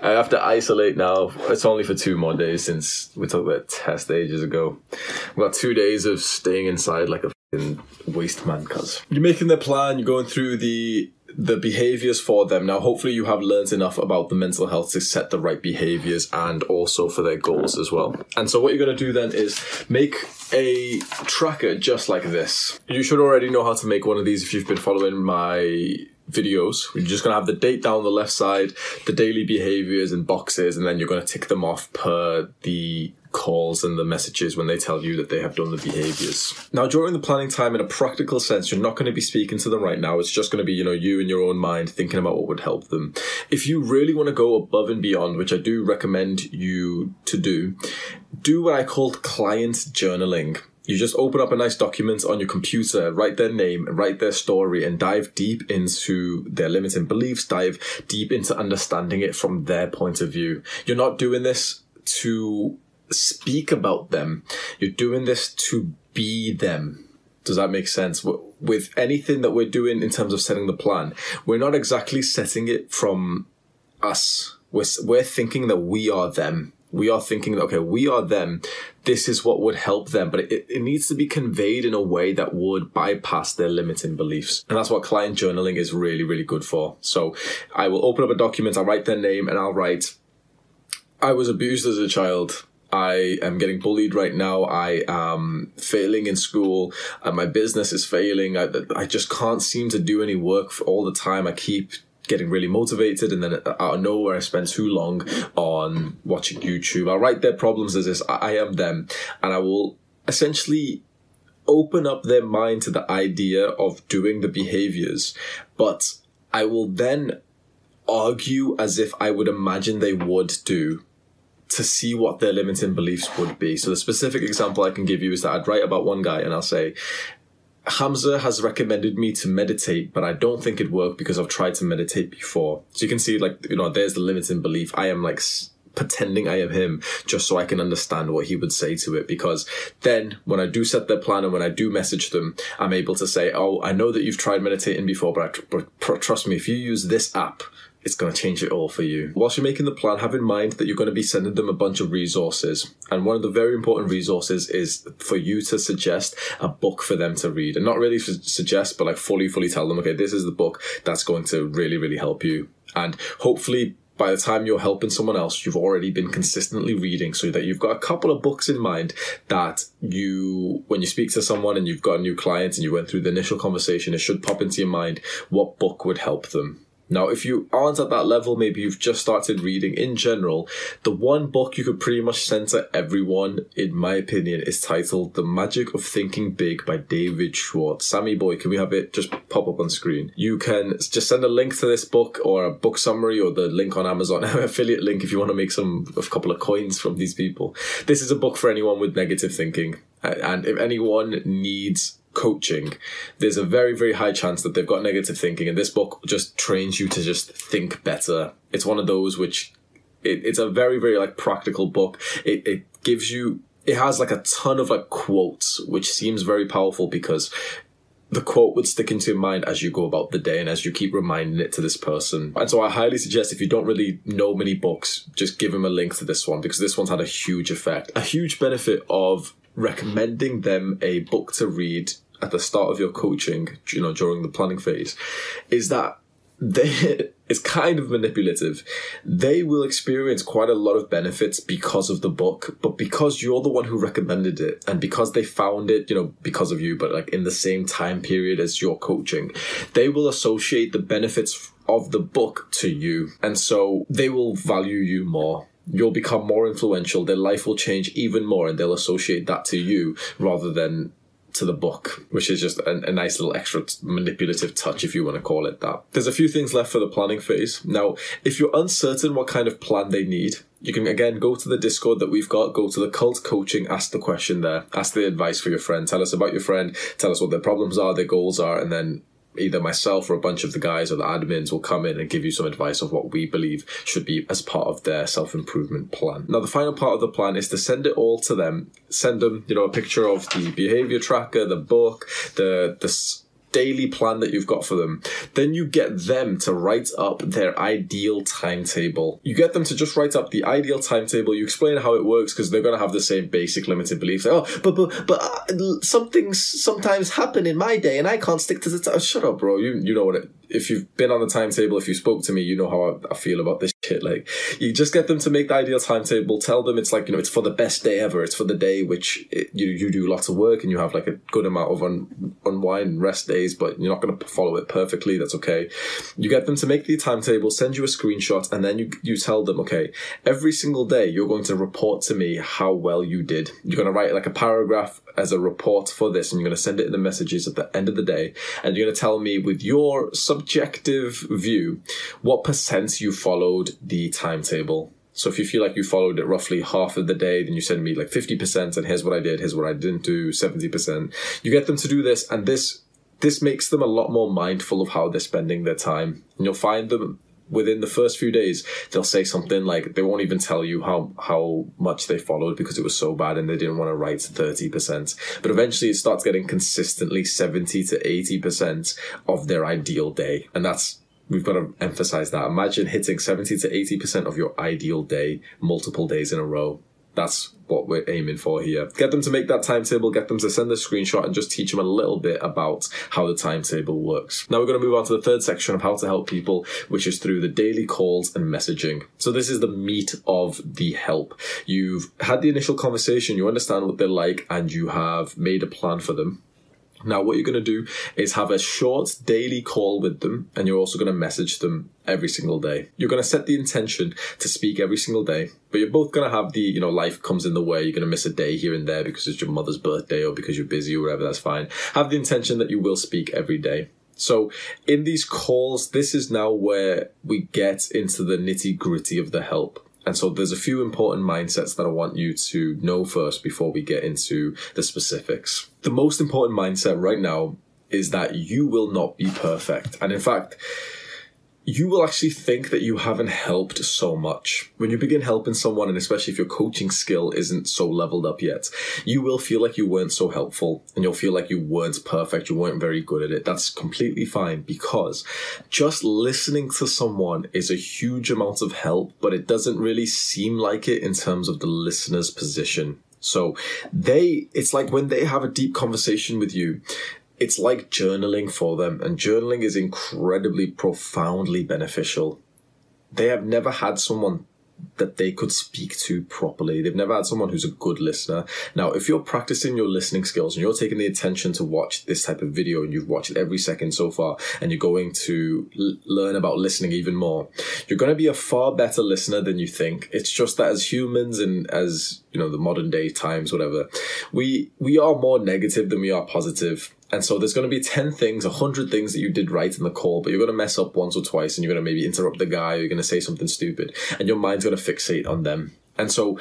I have to isolate now. It's only for two more days since we took that test ages ago. We've got two days of staying inside like a waste man, cuz. You're making the plan, you're going through the the behaviors for them. Now, hopefully, you have learned enough about the mental health to set the right behaviors and also for their goals as well. And so, what you're going to do then is make a tracker just like this. You should already know how to make one of these if you've been following my videos. You're just going to have the date down the left side, the daily behaviors and boxes, and then you're going to tick them off per the calls and the messages when they tell you that they have done the behaviors. Now, during the planning time, in a practical sense, you're not going to be speaking to them right now. It's just going to be, you know, you in your own mind thinking about what would help them. If you really want to go above and beyond, which I do recommend you to do, do what I call client journaling. You just open up a nice document on your computer, write their name, write their story, and dive deep into their limiting beliefs, dive deep into understanding it from their point of view. You're not doing this to speak about them. You're doing this to be them. Does that make sense? With anything that we're doing in terms of setting the plan, we're not exactly setting it from us. We're, we're thinking that we are them. We are thinking okay, we are them. This is what would help them, but it, it needs to be conveyed in a way that would bypass their limiting beliefs. And that's what client journaling is really, really good for. So I will open up a document, I'll write their name, and I'll write, I was abused as a child I am getting bullied right now. I am failing in school. Uh, my business is failing. I, I just can't seem to do any work all the time. I keep getting really motivated and then out of nowhere I spend too long on watching YouTube. I'll write their problems as this I am them and I will essentially open up their mind to the idea of doing the behaviors, but I will then argue as if I would imagine they would do to see what their limiting beliefs would be. So the specific example I can give you is that I'd write about one guy and I'll say, Hamza has recommended me to meditate, but I don't think it worked because I've tried to meditate before. So you can see, like, you know, there's the limiting belief. I am like pretending I am him just so I can understand what he would say to it. Because then when I do set their plan and when I do message them, I'm able to say, Oh, I know that you've tried meditating before, but, I, but trust me, if you use this app, it's going to change it all for you. Whilst you're making the plan, have in mind that you're going to be sending them a bunch of resources. And one of the very important resources is for you to suggest a book for them to read. And not really suggest, but like fully, fully tell them, okay, this is the book that's going to really, really help you. And hopefully by the time you're helping someone else, you've already been consistently reading so that you've got a couple of books in mind that you, when you speak to someone and you've got a new client and you went through the initial conversation, it should pop into your mind what book would help them Now, if you aren't at that level, maybe you've just started reading in general, the one book you could pretty much to everyone, in my opinion, is titled The Magic of Thinking Big by David Schwartz. Sammy boy, can we have it just pop up on screen? You can just send a link to this book or a book summary or the link on Amazon, (laughs) affiliate link if you want to make some a couple of coins from these people. This is a book for anyone with negative thinking. And if anyone needs coaching, there's a very, very high chance that they've got negative thinking, and this book just trains you to just think better. It's one of those which it, it's a very, very like practical book. It, it gives you, it has like a ton of like quotes, which seems very powerful because the quote would stick into your mind as you go about the day and as you keep reminding it to this person. And so I highly suggest if you don't really know many books, just give them a link to this one because this one's had a huge effect. A huge benefit of recommending them a book to read at the start of your coaching, you know, during the planning phase, is that they (laughs) it's kind of manipulative. They will experience quite a lot of benefits because of the book, but because you're the one who recommended it and because they found it, you know, because of you, but like in the same time period as your coaching, they will associate the benefits of the book to you. And so they will value you more you'll become more influential, their life will change even more, and they'll associate that to you rather than to the book, which is just a, a nice little extra t- manipulative touch, if you want to call it that. There's a few things left for the planning phase. Now, if you're uncertain what kind of plan they need, you can again go to the Discord that we've got, go to the cult coaching, ask the question there, ask the advice for your friend, tell us about your friend, tell us what their problems are, their goals are, and then either myself or a bunch of the guys or the admins will come in and give you some advice of what we believe should be as part of their self improvement plan. Now, the final part of the plan is to send it all to them. Send them, you know, a picture of the behavior tracker, the book, the the daily plan that you've got for them. Then you get them to write up their ideal timetable. You get them to just write up the ideal timetable. You explain how it works because they're going to have the same basic limited beliefs. Like, oh, but but but uh, some things sometimes happen in my day, and I can't stick to the. T- Shut up, bro. You you know what it if you've been on the timetable, if you spoke to me, you know how I, I, feel about this shit. Like, you just get them to make the ideal timetable. Tell them it's like you know it's for the best day ever. It's for the day which it, you you do lots of work and you have like a good amount of un, unwind and rest days, but you're not going to follow it perfectly. That's okay. You get them to make the timetable, send you a screenshot, and then you you tell them, okay, every single day you're going to report to me how well you did. You're going to write like a paragraph as a report for this, and you're going to send it in the messages at the end of the day, and you're going to tell me with your subjective view what percent you followed the timetable. So if you feel like you followed it roughly half of the day, then you send me like 50% and here's what I did, here's what I didn't do, 70%. You get them to do this and this this makes them a lot more mindful of how they're spending their time. And you'll find them within the first few days, they'll say something like they won't even tell you how how much they followed because it was so bad and they didn't want to write thirty percent. But eventually, it starts getting consistently seventy to eighty percent of their ideal day, and that's we've got to emphasize that. Imagine hitting seventy to eighty percent of your ideal day multiple days in a row. That's what we're aiming for here. Get them to make that timetable, get them to send a screenshot and just teach them a little bit about how the timetable works. Now we're going to move on to the third section of how to help people, which is through the daily calls and messaging. So this is the meat of the help. You've had the initial conversation, you understand what they're like, and you have made a plan for them. Now, what you're going to do is have a short daily call with them, and you're also going to message them every single day. You're going to set the intention to speak every single day, but you're both going to have the, you know, life comes in the way. You're going to miss a day here and there because it's your mother's birthday or because you're busy or whatever, that's fine. Have the intention that you will speak every day. So, in these calls, this is now where we get into the nitty gritty of the help. And so there's a few important mindsets that I want you to know first before we get into the specifics. The most important mindset right now is that you will not be perfect. And in fact, you will actually think that you haven't helped so much. When you begin helping someone, and especially if your coaching skill isn't so leveled up yet, you will feel like you weren't so helpful and you'll feel like you weren't perfect, you weren't very good at it. That's completely fine because just listening to someone is a huge amount of help, but it doesn't really seem like it in terms of the listener's position. So they, it's like when they have a deep conversation with you, it's like journaling for them, and journaling is incredibly profoundly beneficial. They have never had someone that they could speak to properly. They've never had someone who's a good listener. Now, if you're practicing your listening skills and you're taking the attention to watch this type of video and you've watched it every second so far and you're going to l- learn about listening even more, you're going to be a far better listener than you think. It's just that as humans and as, you know, the modern day times, whatever, we, we are more negative than we are positive. And so there's going to be 10 things, 100 things that you did right in the call, but you're going to mess up once or twice and you're going to maybe interrupt the guy or you're going to say something stupid and your mind's going to fixate on them. And so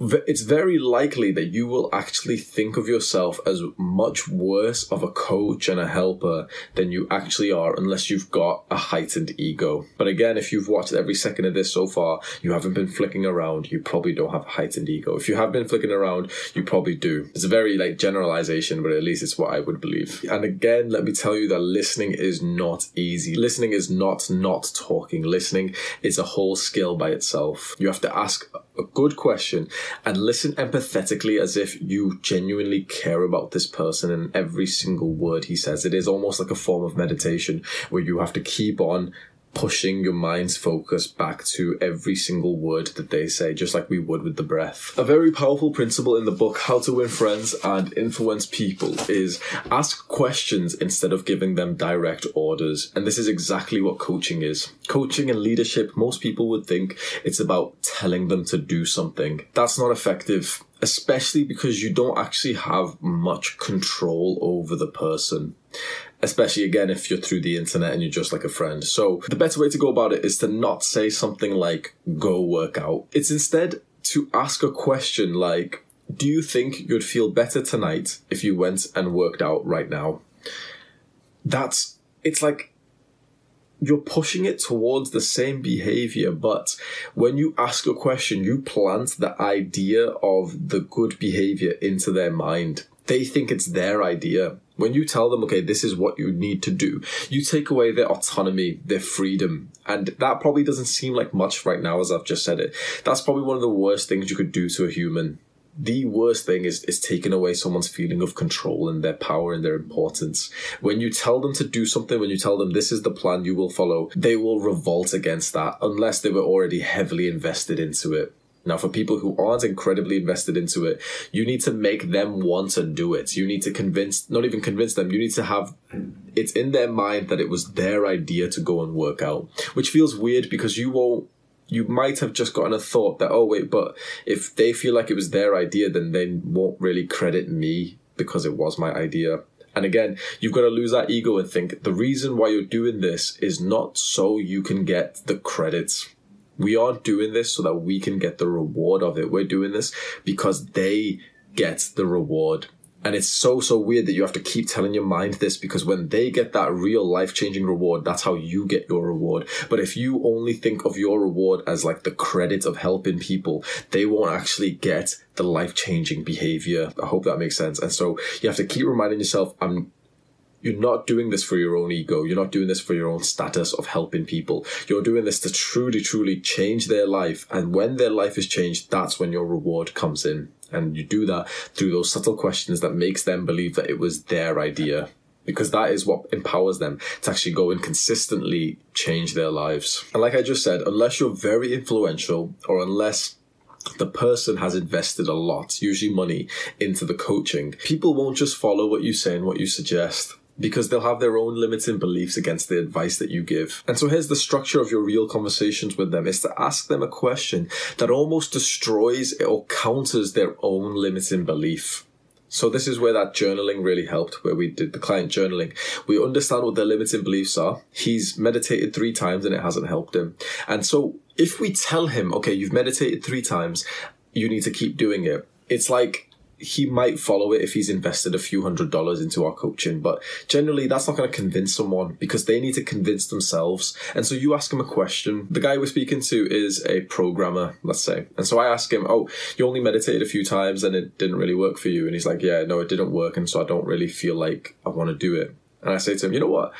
it's very likely that you will actually think of yourself as much worse of a coach and a helper than you actually are unless you've got a heightened ego. But again, if you've watched every second of this so far, you haven't been flicking around, you probably don't have a heightened ego. If you have been flicking around, you probably do. It's a very like generalization, but at least it's what I would believe. And again, let me tell you that listening is not easy. Listening is not not talking. Listening is a whole skill by itself. You have to ask a good question and listen empathetically as if you genuinely care about this person and every single word he says. It is almost like a form of meditation where you have to keep on pushing your mind's focus back to every single word that they say, just like we would with the breath. A very powerful principle in the book, How to Win Friends and Influence People, is ask questions instead of giving them direct orders. And this is exactly what coaching is. Coaching and leadership, most people would think it's about telling them to do something. That's not effective especially because you don't actually have much control over the person especially again if you're through the internet and you're just like a friend. So the better way to go about it is to not say something like go work out. It's instead to ask a question like do you think you'd feel better tonight if you went and worked out right now? That's it's like you're pushing it towards the same behavior, but when you ask a question, you plant the idea of the good behavior into their mind. They think it's their idea. When you tell them, okay, this is what you need to do, you take away their autonomy, their freedom. And that probably doesn't seem like much right now, as I've just said it. That's probably one of the worst things you could do to a human. The worst thing is, is taking away someone's feeling of control and their power and their importance. When you tell them to do something, when you tell them this is the plan you will follow, they will revolt against that unless they were already heavily invested into it. Now, for people who aren't incredibly invested into it, you need to make them want to do it. You need to convince, not even convince them, you need to have it's in their mind that it was their idea to go and work out, which feels weird because you won't, you might have just gotten a thought that, oh, wait, but if they feel like it was their idea, then they won't really credit me because it was my idea. And again, you've got to lose that ego and think the reason why you're doing this is not so you can get the credits we aren't doing this so that we can get the reward of it. We're doing this because they get the reward. And it's so, so weird that you have to keep telling your mind this because when they get that real life changing reward, that's how you get your reward. But if you only think of your reward as like the credit of helping people, they won't actually get the life changing behavior. I hope that makes sense. And so you have to keep reminding yourself, I'm you're not doing this for your own ego. You're not doing this for your own status of helping people. You're doing this to truly, truly change their life. And when their life is changed, that's when your reward comes in. And you do that through those subtle questions that makes them believe that it was their idea. Because that is what empowers them to actually go and consistently change their lives. And like I just said, unless you're very influential or unless the person has invested a lot, usually money, into the coaching. People won't just follow what you say and what you suggest because they'll have their own limiting beliefs against the advice that you give. And so here's the structure of your real conversations with them is to ask them a question that almost destroys or counters their own limiting belief. So this is where that journaling really helped, where we did the client journaling. We understand what their limiting beliefs are. He's meditated three times and it hasn't helped him. And so if we tell him, okay, you've meditated three times, you need to keep doing it. It's like he might follow it if he's invested a few hundred dollars into our coaching, but generally that's not going to convince someone because they need to convince themselves. And so you ask him a question. The guy we're speaking to is a programmer, let's say. And so I ask him, Oh, you only meditated a few times and it didn't really work for you. And he's like, Yeah, no, it didn't work. And so I don't really feel like I want to do it. And I say to him, You know what?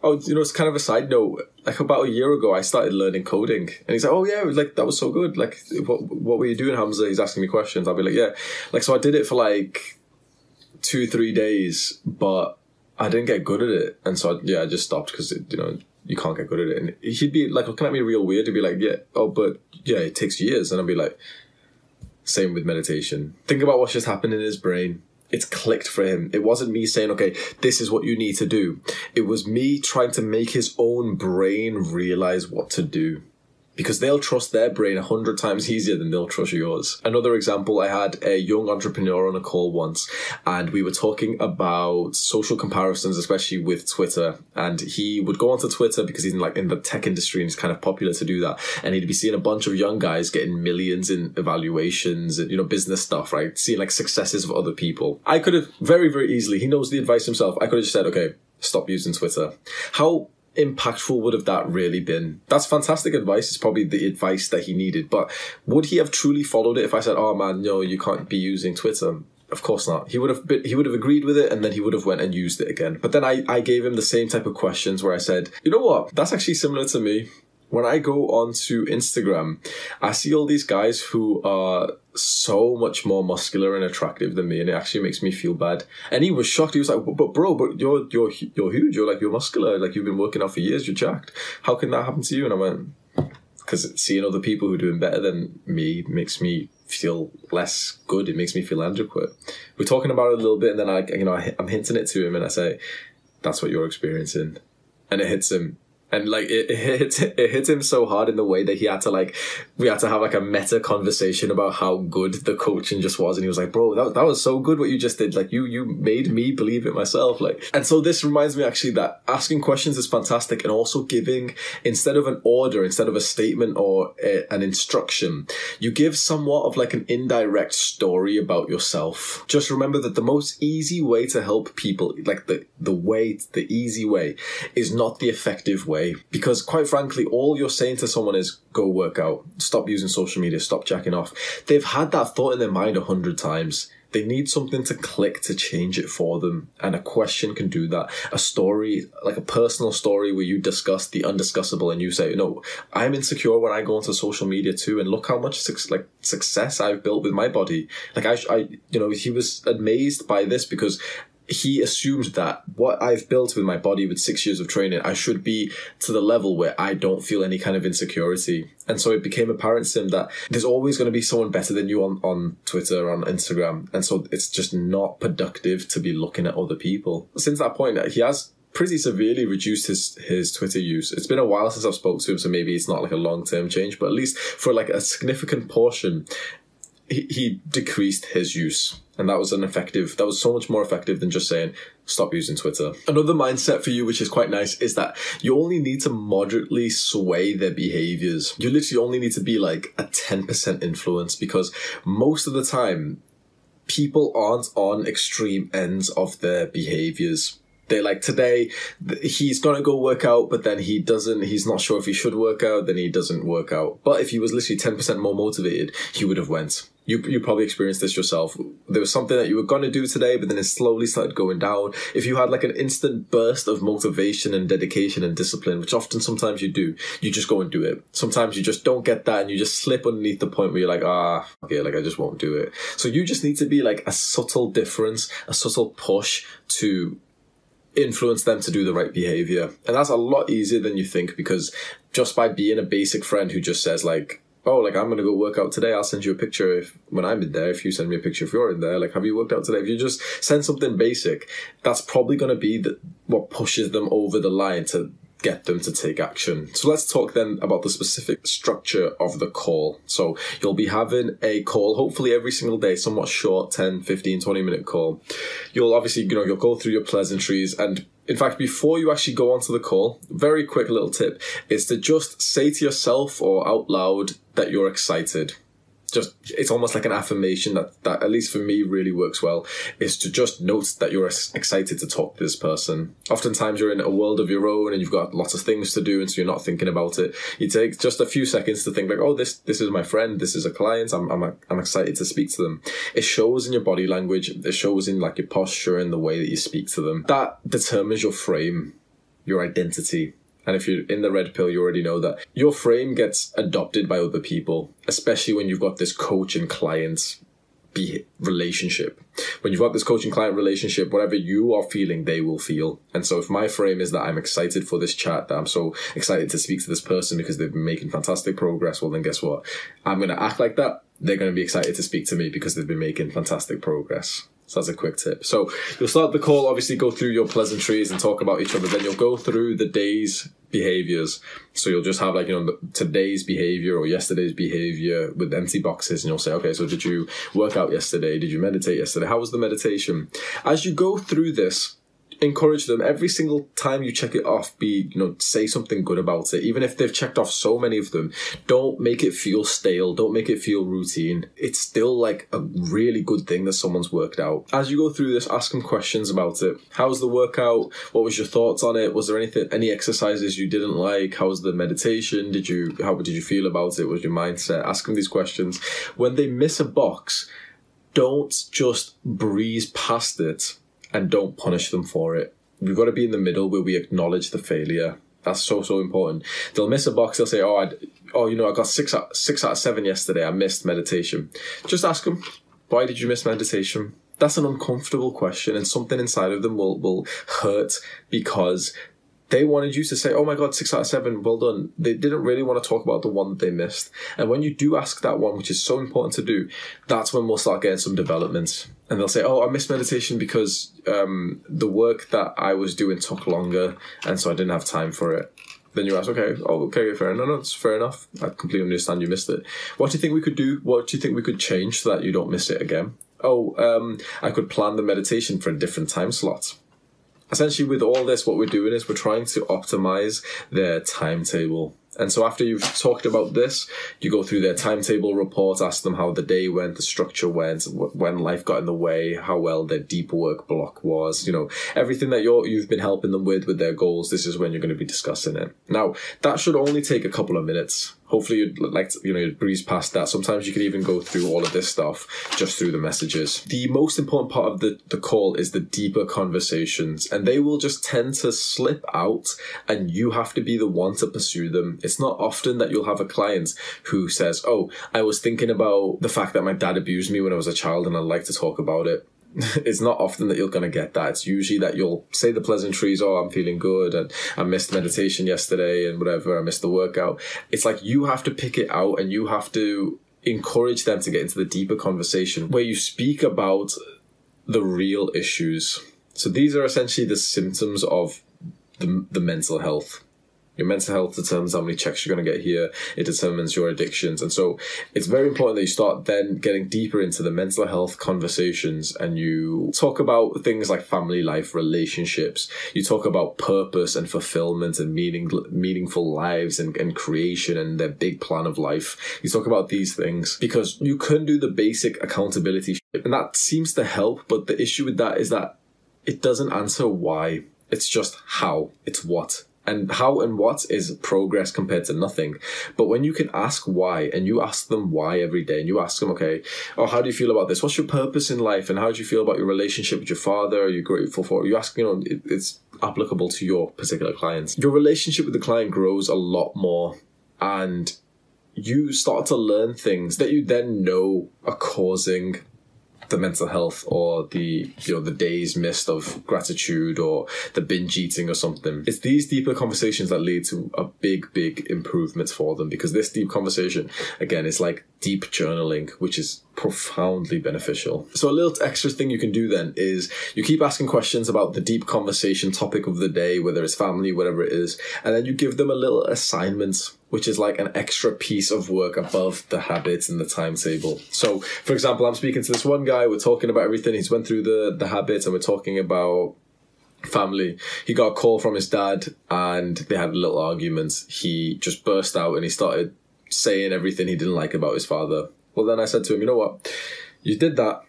Oh, you know, it's kind of a side note. Like about a year ago, I started learning coding, and he's like, "Oh yeah, like that was so good. Like, what what were you doing, Hamza?" He's asking me questions. I'll be like, "Yeah." Like, so I did it for like two, three days, but I didn't get good at it, and so I, yeah, I just stopped because you know you can't get good at it. And he'd be like looking at me real weird. He'd be like, yeah, oh, but yeah, it takes years. And I'd be like, same with meditation. Think about what's just happened in his brain. It's clicked for him. It wasn't me saying, okay, this is what you need to do. It was me trying to make his own brain realize what to do because they'll trust their brain a hundred times easier than they'll trust yours. Another example, I had a young entrepreneur on a call once and we were talking about social comparisons, especially with Twitter. And he would go onto Twitter because he's in like in the tech industry and it's kind of popular to do that. And he'd be seeing a bunch of young guys getting millions in evaluations and, you know, business stuff, right? Seeing like successes of other people. I could have very, very easily, he knows the advice himself. I could have just said, okay, stop using Twitter. How impactful would have that really been? That's fantastic advice. It's probably the advice that he needed. But would he have truly followed it if I said, "Oh man, no, you can't be using Twitter"? Of course not. He would have been, he would have agreed with it and then he would have went and used it again. But then I, I gave him the same type of questions where I said, you know what? That's actually similar to me when I go onto Instagram, I see all these guys who are so much more muscular and attractive than me, and it actually makes me feel bad. And he was shocked. He was like, "But bro, but you're you're you're huge. You're like you're muscular. Like you've been working out for years. You're jacked. How can that happen to you?" And I went, "Because seeing other people who are doing better than me makes me." feel less good it makes me feel inadequate we're talking about it a little bit and then i you know I, i'm hinting it to him and i say that's what you're experiencing and it hits him and like it, (laughs) it hit it hit him so hard in the way that he had to like we had to have like a meta conversation about how good the coaching just was. And he was like bro that, that was so good what you just did. Like you you made me believe it myself. Like and so this reminds me actually that asking questions is fantastic and also giving instead of an order instead of a statement or a, an instruction you give somewhat of like an indirect story about yourself. Just remember that the most easy way to help people like the the way the easy way is not the effective way way because quite frankly all you're saying to someone is go work out. Stop using social media. Stop jacking off. They've had that thought in their mind a hundred times. They need something to click to change it for them and a question can do that. A story like a personal story where you discuss the undiscussable and you say no i'm insecure when i go onto social media too and look how much su- like success i've built with my body. Like I, I you know he was amazed by this because he assumed that what I've built with my body with six years of training, I should be to the level where I don't feel any kind of insecurity. And so it became apparent to him that there's always going to be someone better than you on, on Twitter, on Instagram. And so it's just not productive to be looking at other people. Since that point, he has pretty severely reduced his his Twitter use. It's been a while since I've spoke to him, so maybe it's not like a long term change, but at least for like a significant portion, he, he decreased his use. And that was an effective that was so much more effective than just saying stop using twitter. Another mindset for you which is quite nice is that you only need to moderately sway their behaviors. You literally only need to be like a 10% influence because most of the time people aren't on extreme ends of their behaviors they like today he's gonna go work out but then he doesn't he's not sure if he should work out then he doesn't work out but if he was literally 10% more motivated he would have went you you probably experienced this yourself. There was something that you were gonna do today, but then it slowly started going down. If you had like an instant burst of motivation and dedication and discipline, which often sometimes you do, you just go and do it. Sometimes you just don't get that and you just slip underneath the point where you're like, ah, okay, like I just won't do it. So you just need to be like a subtle difference, a subtle push to influence them to do the right behavior. And that's a lot easier than you think because just by being a basic friend who just says like, oh, like I'm gonna go work out today. I'll send you a picture if when I'm in there. If you send me a picture if you're in there, like have you worked out today? If you just send something basic, that's probably gonna be the, what pushes them over the line to get them to take action. So let's talk then about the specific structure of the call. So you'll be having a call, hopefully every single day, somewhat short, 10, 15, 20 minute call. You'll obviously, you know, you'll go through your pleasantries and in fact, before you actually go onto the call, very quick little tip is to just say to yourself or out loud that you're excited just it's almost like an affirmation that that at least for me really works well is to just note that you're excited to talk to this person. Oftentimes you're in a world of your own and you've got lots of things to do and so you're not thinking about it. You take just a few seconds to think like oh this this is my friend this is a client i'm i'm, I'm excited to speak to them. It shows in your body language it shows in like your posture and the way that you speak to them. That determines your frame your identity and if you're in the red pill, you already know that your frame gets adopted by other people, especially when you've got this coach and client be relationship. When you've got this coaching client relationship, whatever you are feeling, they will feel. And so if my frame is that I'm excited for this chat, that I'm so excited to speak to this person because they've been making fantastic progress, well then guess what? I'm going to act like that. They're going to be excited to speak to me because they've been making fantastic progress. So that's a quick tip. So you'll start the call, obviously go through your pleasantries and talk about each other. Then you'll go through the day's behaviors. So you'll just have like, you know, today's behavior or yesterday's behavior with empty boxes. And you'll say, okay, so did you work out yesterday? Did you meditate yesterday? How was the meditation? As you go through this, encourage them. Every single time you check it off be you know say something good about it. Even if they've checked off so many of them don't make it feel stale. Don't make it feel routine. It's still like a really good thing that someone's worked out. As you go through this ask them questions about it. How's the workout? What was your thoughts on it? Was there anything any exercises you didn't like? How was the meditation? Did you how did you feel about it? Was your mindset? Ask them these questions. When they miss a box don't just breeze past it and don't punish them for it. We've got to be in the middle where we acknowledge the failure. That's so so important. They'll miss a box. They'll say, "Oh, I, oh, you know, I got six out, six out of seven yesterday. I missed meditation." Just ask them, "Why did you miss meditation?" That's an uncomfortable question, and something inside of them will will hurt because they wanted you to say, "Oh my God, six out of seven, well done." They didn't really want to talk about the one that they missed. And when you do ask that one, which is so important to do, that's when we'll start getting some development. And they'll say, "Oh, I missed meditation because um, the work that I was doing took longer, and so I didn't have time for it." Then you ask, "Okay, oh, okay, fair enough. No, no, it's fair enough. I completely understand you missed it. What do you think we could do? What do you think we could change so that you don't miss it again?" Oh, um, I could plan the meditation for a different time slot essentially with all this what we're doing is we're trying to optimize their timetable and so after you've talked about this, you go through their timetable report, ask them how the day went, the structure went, when life got in the way, how well their deep work block was, you know, everything that you're, you've been helping them with, with their goals. This is when you're going to be discussing it. Now, that should only take a couple of minutes hopefully you'd like to, you know breeze past that. Sometimes you can even go through all of this stuff just through the messages. The most important part of the, the call is the deeper conversations and they will just tend to slip out and you have to be the one to pursue them. It's not often that you'll have a client who says oh i was thinking about the fact that my dad abused me when i was a child and i'd like to talk about it (laughs) it's not often that you're going to get that. It's usually that you'll say the pleasantries, oh, I'm feeling good, and I missed meditation yesterday, and whatever, I missed the workout. It's like you have to pick it out and you have to encourage them to get into the deeper conversation where you speak about the real issues. So these are essentially the symptoms of the, the mental health your mental health determines how many checks you're going to get here. It determines your addictions. And so it's very important that you start then getting deeper into the mental health conversations and you talk about things like family life, relationships. You talk about purpose and fulfillment and meaning, meaningful lives and, and creation and their big plan of life. You talk about these things because you can do the basic accountability and that seems to help. But the issue with that is that it doesn't answer why. It's just how. It's what and how and what is progress compared to nothing. But when you can ask why and you ask them why every day and you ask them, okay, oh, how do you feel about this? What's your purpose in life? And how do you feel about your relationship with your father? Are you grateful for? You ask, you know, it, it's applicable to your particular clients. Your relationship with the client grows a lot more and you start to learn things that you then know are causing the mental health or the you know the days missed of gratitude or the binge eating or something. It's these deeper conversations that lead to a big, big improvement for them because this deep conversation again is like deep journaling, which is profoundly beneficial. So a little extra thing you can do then is you keep asking questions about the deep conversation topic of the day, whether it's family, whatever it is, and then you give them a little assignment which is like an extra piece of work above the habits and the timetable. So, for example, I'm speaking to this one guy, we're talking about everything, he's went through the, the habits and we're talking about family. He got a call from his dad and they had a little argument. He just burst out and he started saying everything he didn't like about his father. Well, then I said to him, you know what? You did that.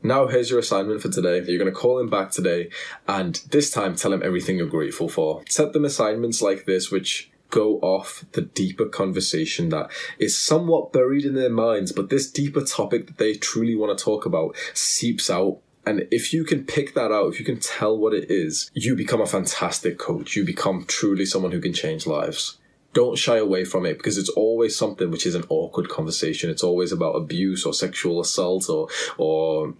Now here's your assignment for today. You're going to call him back today and this time tell him everything you're grateful for. Set them assignments like this, which go off the deeper conversation that is somewhat buried in their minds, but this deeper topic that they truly want to talk about seeps out and if you can pick that out, if you can tell what it is, you become a fantastic coach. You become truly someone who can change lives don't shy away from it because it's always something which is an awkward conversation. It's always about abuse or sexual assault or or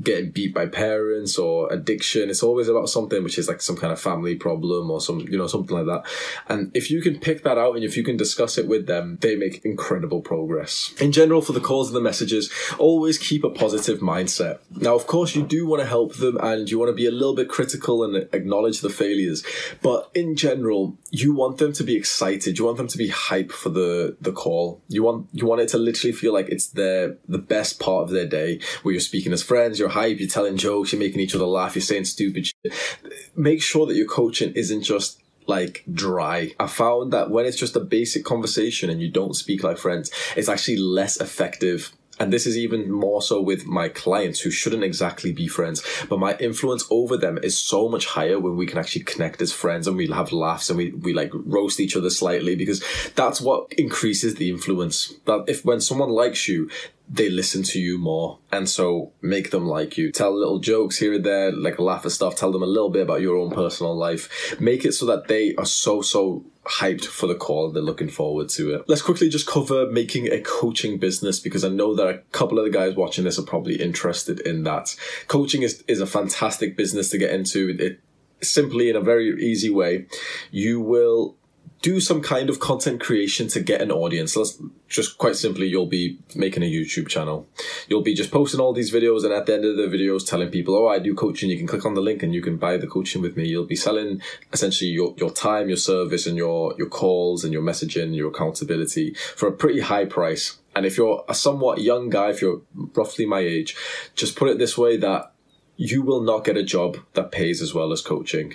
getting beat by parents or addiction. It's always about something which is like some kind of family problem or some, you know, something like that. And if you can pick that out and if you can discuss it with them, they make incredible progress. In general, for the calls and the messages, always keep a positive mindset. Now, of course, you do want to help them and you want to be a little bit critical and acknowledge the failures. But in general, you want them to be excited. You want them to be hype for the, the call. You want, you want it to literally feel like it's their, the best part of their day where you're speaking as friends, you're hype, you're telling jokes, you're making each other laugh, you're saying stupid shit. Make sure that your coaching isn't just like dry. I found that when it's just a basic conversation and you don't speak like friends, it's actually less effective and this is even more so with my clients who shouldn't exactly be friends, but my influence over them is so much higher when we can actually connect as friends and we have laughs and we, we like roast each other slightly because that's what increases the influence. That if when someone likes you, they listen to you more. And so make them like you. Tell little jokes here and there, like laugh at stuff. Tell them a little bit about your own personal life. Make it so that they are so, so hyped for the call. They're looking forward to it. Let's quickly just cover making a coaching business because I know that a couple of the guys watching this are probably interested in that. Coaching is, is a fantastic business to get into. It simply in a very easy way. You will do some kind of content creation to get an audience. Let's just quite simply, you'll be making a YouTube channel. You'll be just posting all these videos, and at the end of the videos, telling people, "Oh, I do coaching. You can click on the link and you can buy the coaching with me." You'll be selling essentially your, your time, your service, and your your calls and your messaging, your accountability for a pretty high price. And if you're a somewhat young guy, if you're roughly my age, just put it this way: that you will not get a job that pays as well as coaching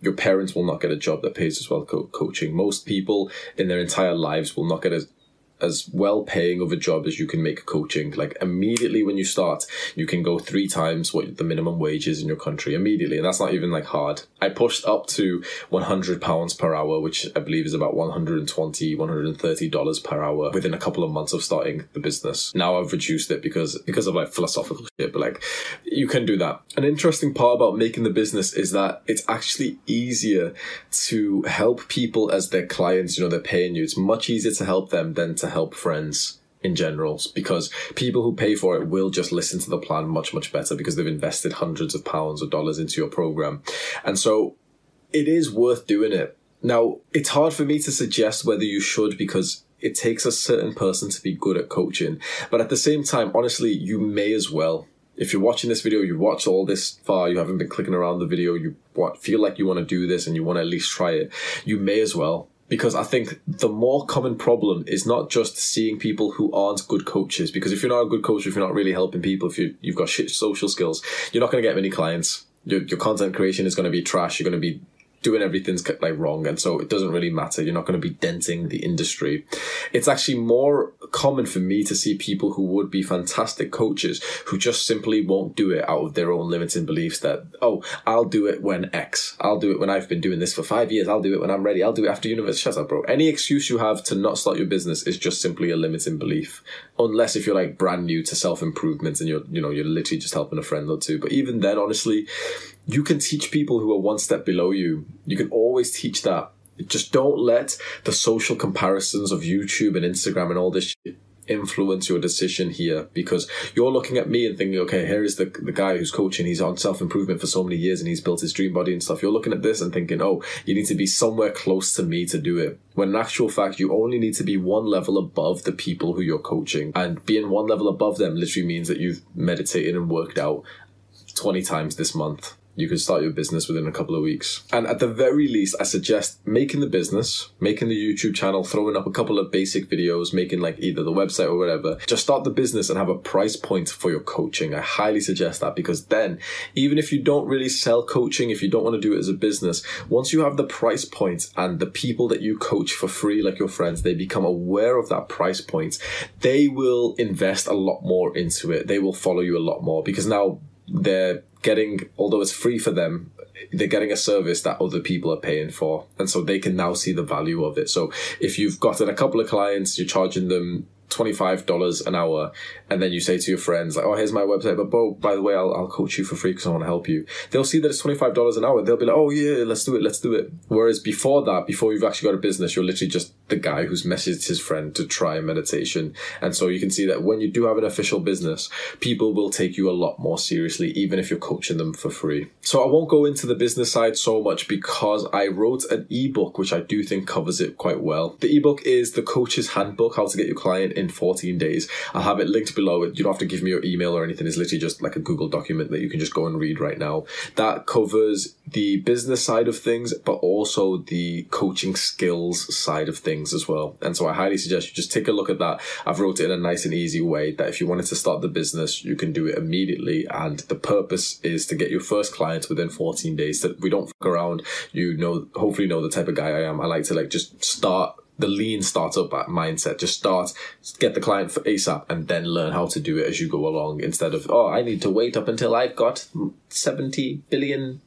your parents will not get a job that pays as well co- coaching. Most people in their entire lives will not get as as well paying of a job as you can make coaching. Like immediately when you start, you can go three times what the minimum wage is in your country immediately. And that's not even like hard. I pushed up to 100 pounds per hour, which I believe is about 120, 130 dollars per hour within a couple of months of starting the business. Now I've reduced it because, because of like philosophical shit, but like you can do that. An interesting part about making the business is that it's actually easier to help people as their clients. You know, they're paying you. It's much easier to help them than to help friends in general because people who pay for it will just listen to the plan much much better because they've invested hundreds of pounds or dollars into your program. And so it is worth doing it. Now it's hard for me to suggest whether you should because it takes a certain person to be good at coaching. But at the same time honestly you may as well. If you're watching this video, you watch all this far, you haven't been clicking around the video, you feel like you want to do this and you want to at least try it, you may as well because I think the more common problem is not just seeing people who aren't good coaches. Because if you're not a good coach, if you're not really helping people, if you, you've got shit social skills, you're not going to get many clients. Your, your content creation is going to be trash. You're going to be doing everything's like wrong and so it doesn't really matter. You're not going to be denting the industry. It's actually more common for me to see people who would be fantastic coaches who just simply won't do it out of their own limiting beliefs that oh i'll do it when x. I'll do it when i've been doing this for five years. I'll do it when i'm ready. I'll do it after university. Shut up bro. Any excuse you have to not start your business is just simply a limiting belief. Unless if you're like brand new to self-improvement and you're you know you're literally just helping a friend or two. But even then honestly you can teach people who are one step below you. You can always teach that. Just don't let the social comparisons of YouTube and Instagram and all this shit influence your decision here because you're looking at me and thinking, okay, here is the, the guy who's coaching. He's on self improvement for so many years and he's built his dream body and stuff. You're looking at this and thinking, oh, you need to be somewhere close to me to do it. When in actual fact, you only need to be one level above the people who you're coaching. And being one level above them literally means that you've meditated and worked out 20 times this month you can start your business within a couple of weeks. And at the very least, I suggest making the business, making the YouTube channel, throwing up a couple of basic videos, making like either the website or whatever. Just start the business and have a price point for your coaching. I highly suggest that because then, even if you don't really sell coaching, if you don't want to do it as a business, once you have the price point and the people that you coach for free, like your friends, they become aware of that price point, they will invest a lot more into it. They will follow you a lot more because now they're getting, although it's free for them, they're getting a service that other people are paying for. And so they can now see the value of it. So if you've gotten a couple of clients, you're charging them $25 an hour and then you say to your friends like oh here's my website but Bo, by the way I'll, I'll coach you for free because I want to help you. They'll see that it's $25 an hour they'll be like oh yeah let's do it let's do it. Whereas before that before you've actually got a business you're literally just the guy who's messaged his friend to try meditation. And so you can see that when you do have an official business people will take you a lot more seriously even if you're coaching them for free. So I won't go into the business side so much because I wrote an ebook which I do think covers it quite well. The ebook is the coach's handbook how to get your client in 14 days. I'll have it linked below. You don't have to give me your email or anything. It's literally just like a Google document that you can just go and read right now. That covers the business side of things, but also the coaching skills side of things as well. And so I highly suggest you just take a look at that. I've wrote it in a nice and easy way that if you wanted to start the business, you can do it immediately. And the purpose is to get your first client within 14 days that we don't fuck around. You know, hopefully know the type of guy I am. I like to like just start the lean startup mindset. Just start, get the client for ASAP, and then learn how to do it as you go along. Instead of oh, I need to wait up until I've got seventy billion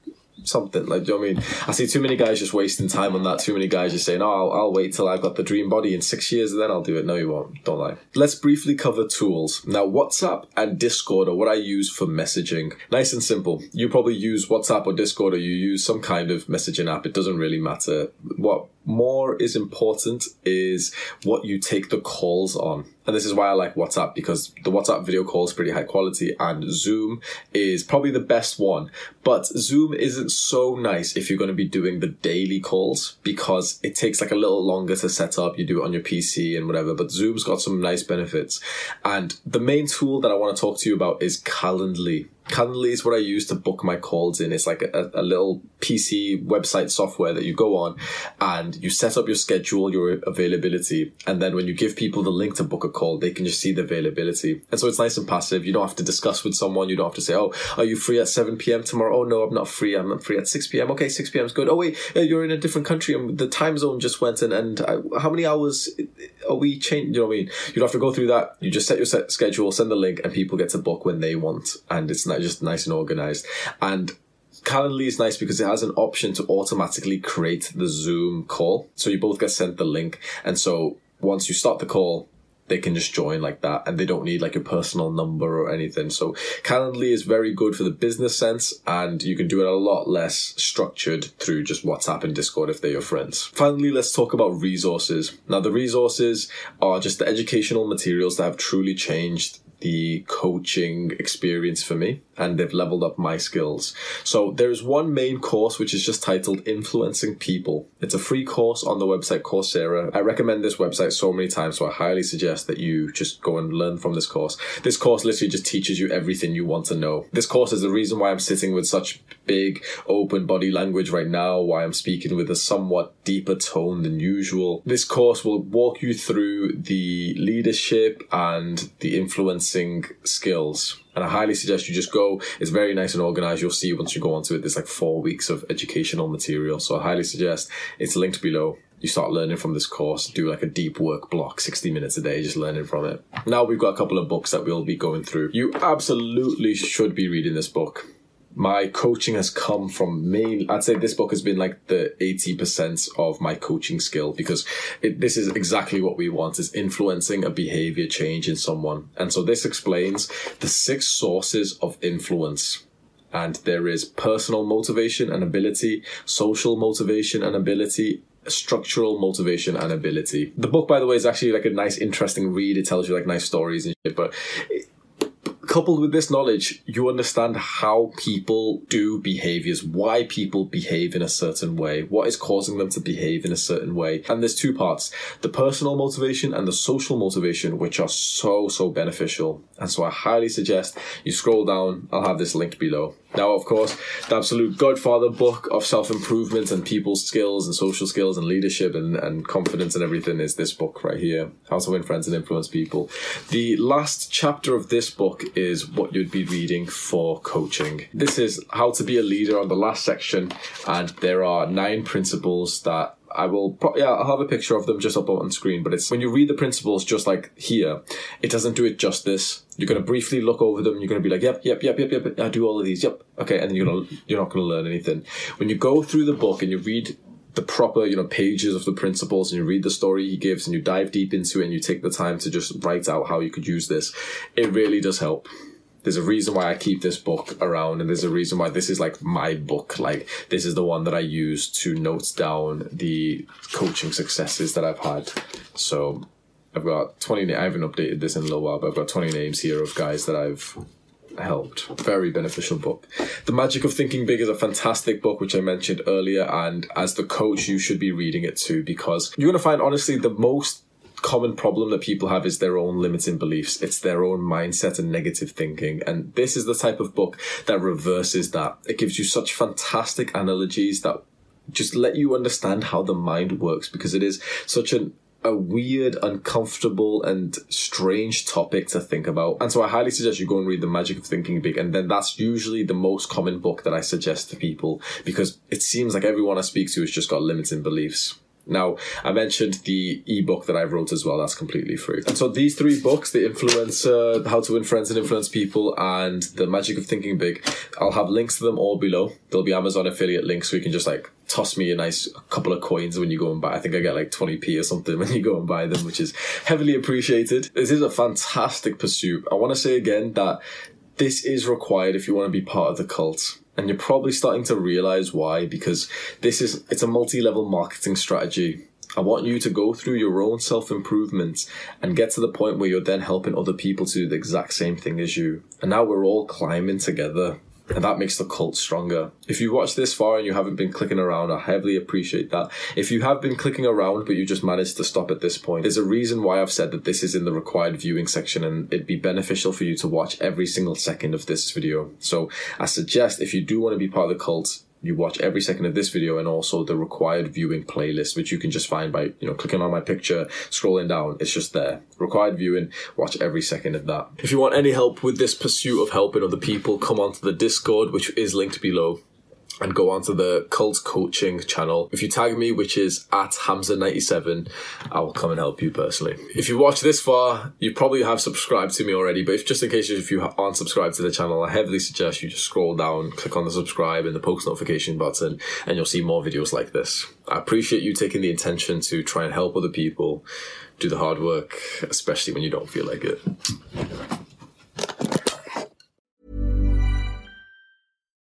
something. Like, do you know I mean? I see too many guys just wasting time on that. Too many guys just saying, oh, I'll, I'll, wait till I've got the dream body in six years and then I'll do it. No, you won't. Don't lie. Let's briefly cover tools. Now, WhatsApp and Discord are what I use for messaging. Nice and simple. You probably use WhatsApp or Discord or you use some kind of messaging app. It doesn't really matter. What more is important is what you take the calls on. And this is why I like WhatsApp because the WhatsApp video call is pretty high quality and Zoom is probably the best one. But Zoom isn't so nice if you're going to be doing the daily calls because it takes like a little longer to set up. You do it on your PC and whatever, but Zoom's got some nice benefits. And the main tool that I want to talk to you about is Calendly. Calendly is what I use to book my calls in. It's like a, a, little PC website software that you go on and you set up your schedule, your availability. And then when you give people the link to book a call, they can just see the availability. And so it's nice and passive. You don't have to discuss with someone. You don't have to say, Oh, are you free at 7 p.m. tomorrow? Oh, no, I'm not free. I'm free at 6 p.m. Okay, 6 p.m. is good. Oh, wait, uh, you're in a different country and the time zone just went in. And I, how many hours are we changing? You know what I mean? You don't have to go through that. You just set your set schedule, send the link, and people get to book when they want. And it's not just nice and organized. And Calendly is nice because it has an option to automatically create the Zoom call. So you both get sent the link. And so once you start the call, they can just join like that and they don't need like a personal number or anything. So Calendly is very good for the business sense and you can do it a lot less structured through just WhatsApp and Discord if they're your friends. Finally, let's talk about resources. Now the resources are just the educational materials that have truly changed the coaching experience for me and they've leveled up my skills. So there's one main course which is just titled Influencing People. It's a free course on the website Coursera. I recommend this website so many times, so I highly suggest that you just go and learn from this course. This course literally just teaches you everything you want to know. This course is the reason why I'm sitting with such big open body language right now, why I'm speaking with a somewhat deeper tone than usual. This course will walk you through the leadership and the influencing skills and I highly suggest you just go. It's very nice and organized. You'll see once you go onto it, there's like four weeks of educational material. So I highly suggest it's linked below. You start learning from this course, do like a deep work block, 60 minutes a day, just learning from it. Now we've got a couple of books that we'll be going through. You absolutely should be reading this book my coaching has come from main i'd say this book has been like the 80% of my coaching skill because it, this is exactly what we want is influencing a behavior change in someone and so this explains the six sources of influence and there is personal motivation and ability social motivation and ability structural motivation and ability. The book, by the way, is actually like a nice, interesting read. It tells you like nice stories and shit, but coupled with this knowledge, you understand how people do behaviors, why people behave in a certain way, what is causing them to behave in a certain way. And there's two parts the personal motivation and the social motivation, which are so, so beneficial. And so I highly suggest you scroll down. I'll have this link below. Now, of course, the absolute godfather book of self improvement and people's skills and social skills and leadership and, and confidence and everything is this book right here How to Win Friends and Influence People. The last chapter of this book is what you'd be reading for coaching. This is how to be a leader on the last section, and there are nine principles that I will, pro- yeah, I'll have a picture of them just up on screen. But it's when you read the principles, just like here, it doesn't do it justice. You're gonna briefly look over them. You're gonna be like, yep, yep, yep, yep, yep. I do all of these. Yep, okay, and you're gonna, you're not gonna learn anything. When you go through the book and you read the proper, you know, pages of the principles and you read the story he gives and you dive deep into it and you take the time to just write out how you could use this, it really does help. There's a reason why I keep this book around and there's a reason why this is like my book. Like this is the one that I use to note down the coaching successes that I've had. So I've got 20, I haven't updated this in a little while, but I've got 20 names here of guys that I've helped. Very beneficial book. The Magic of Thinking Big is a fantastic book, which I mentioned earlier. And as the coach, you should be reading it too, because you're going to find, honestly, the most common problem that people have is their own limiting beliefs. It's their own mindset and negative thinking. And this is the type of book that reverses that. It gives you such fantastic analogies that just let you understand how the mind works because it is such an a weird, uncomfortable, and strange topic to think about. And so I highly suggest you go and read The Magic of Thinking Big. And then that's usually the most common book that I suggest to people because it seems like everyone I speak to has just got limiting beliefs. Now, I mentioned the ebook that I wrote as well. That's completely free. And so these three books, The Influencer, How to Win Friends and Influence People, and The Magic of Thinking Big, I'll have links to them all below. There'll be Amazon affiliate links so you can just like toss me a nice couple of coins when you go and buy. I think I get like 20p or something when you go and buy them, which is heavily appreciated. This is a fantastic pursuit. I want to say again that this is required if you want to be part of the cult and you're probably starting to realize why because this is it's a multi-level marketing strategy I want you to go through your own self improvement and get to the point where you're then helping other people to do the exact same thing as you. And now we're all climbing together and that makes the cult stronger. If you watch this far and you haven't been clicking around, I heavily appreciate that. If you have been clicking around but you just managed to stop at this point, there's a reason why I've said that this is in the required viewing section and it'd be beneficial for you to watch every single second of this video. So I suggest if you do want to be part of the cult, you watch every second of this video and also the required viewing playlist, which you can just find by, you know, clicking on my picture, scrolling down. It's just there. Required viewing, watch every second of that. If you want any help with this pursuit of helping other people, come onto the Discord, which is linked below and go onto the cult coaching channel. If you tag me, which is at Hamza97, I will come and help you personally. If you watch this far, you probably have subscribed to me already, but if just in case if you aren't subscribed to the channel, I heavily suggest you just scroll down, click on the subscribe and the post notification button, and you'll see more videos like this. I appreciate you taking the intention to try and help other people do the hard work, especially when you don't feel like it.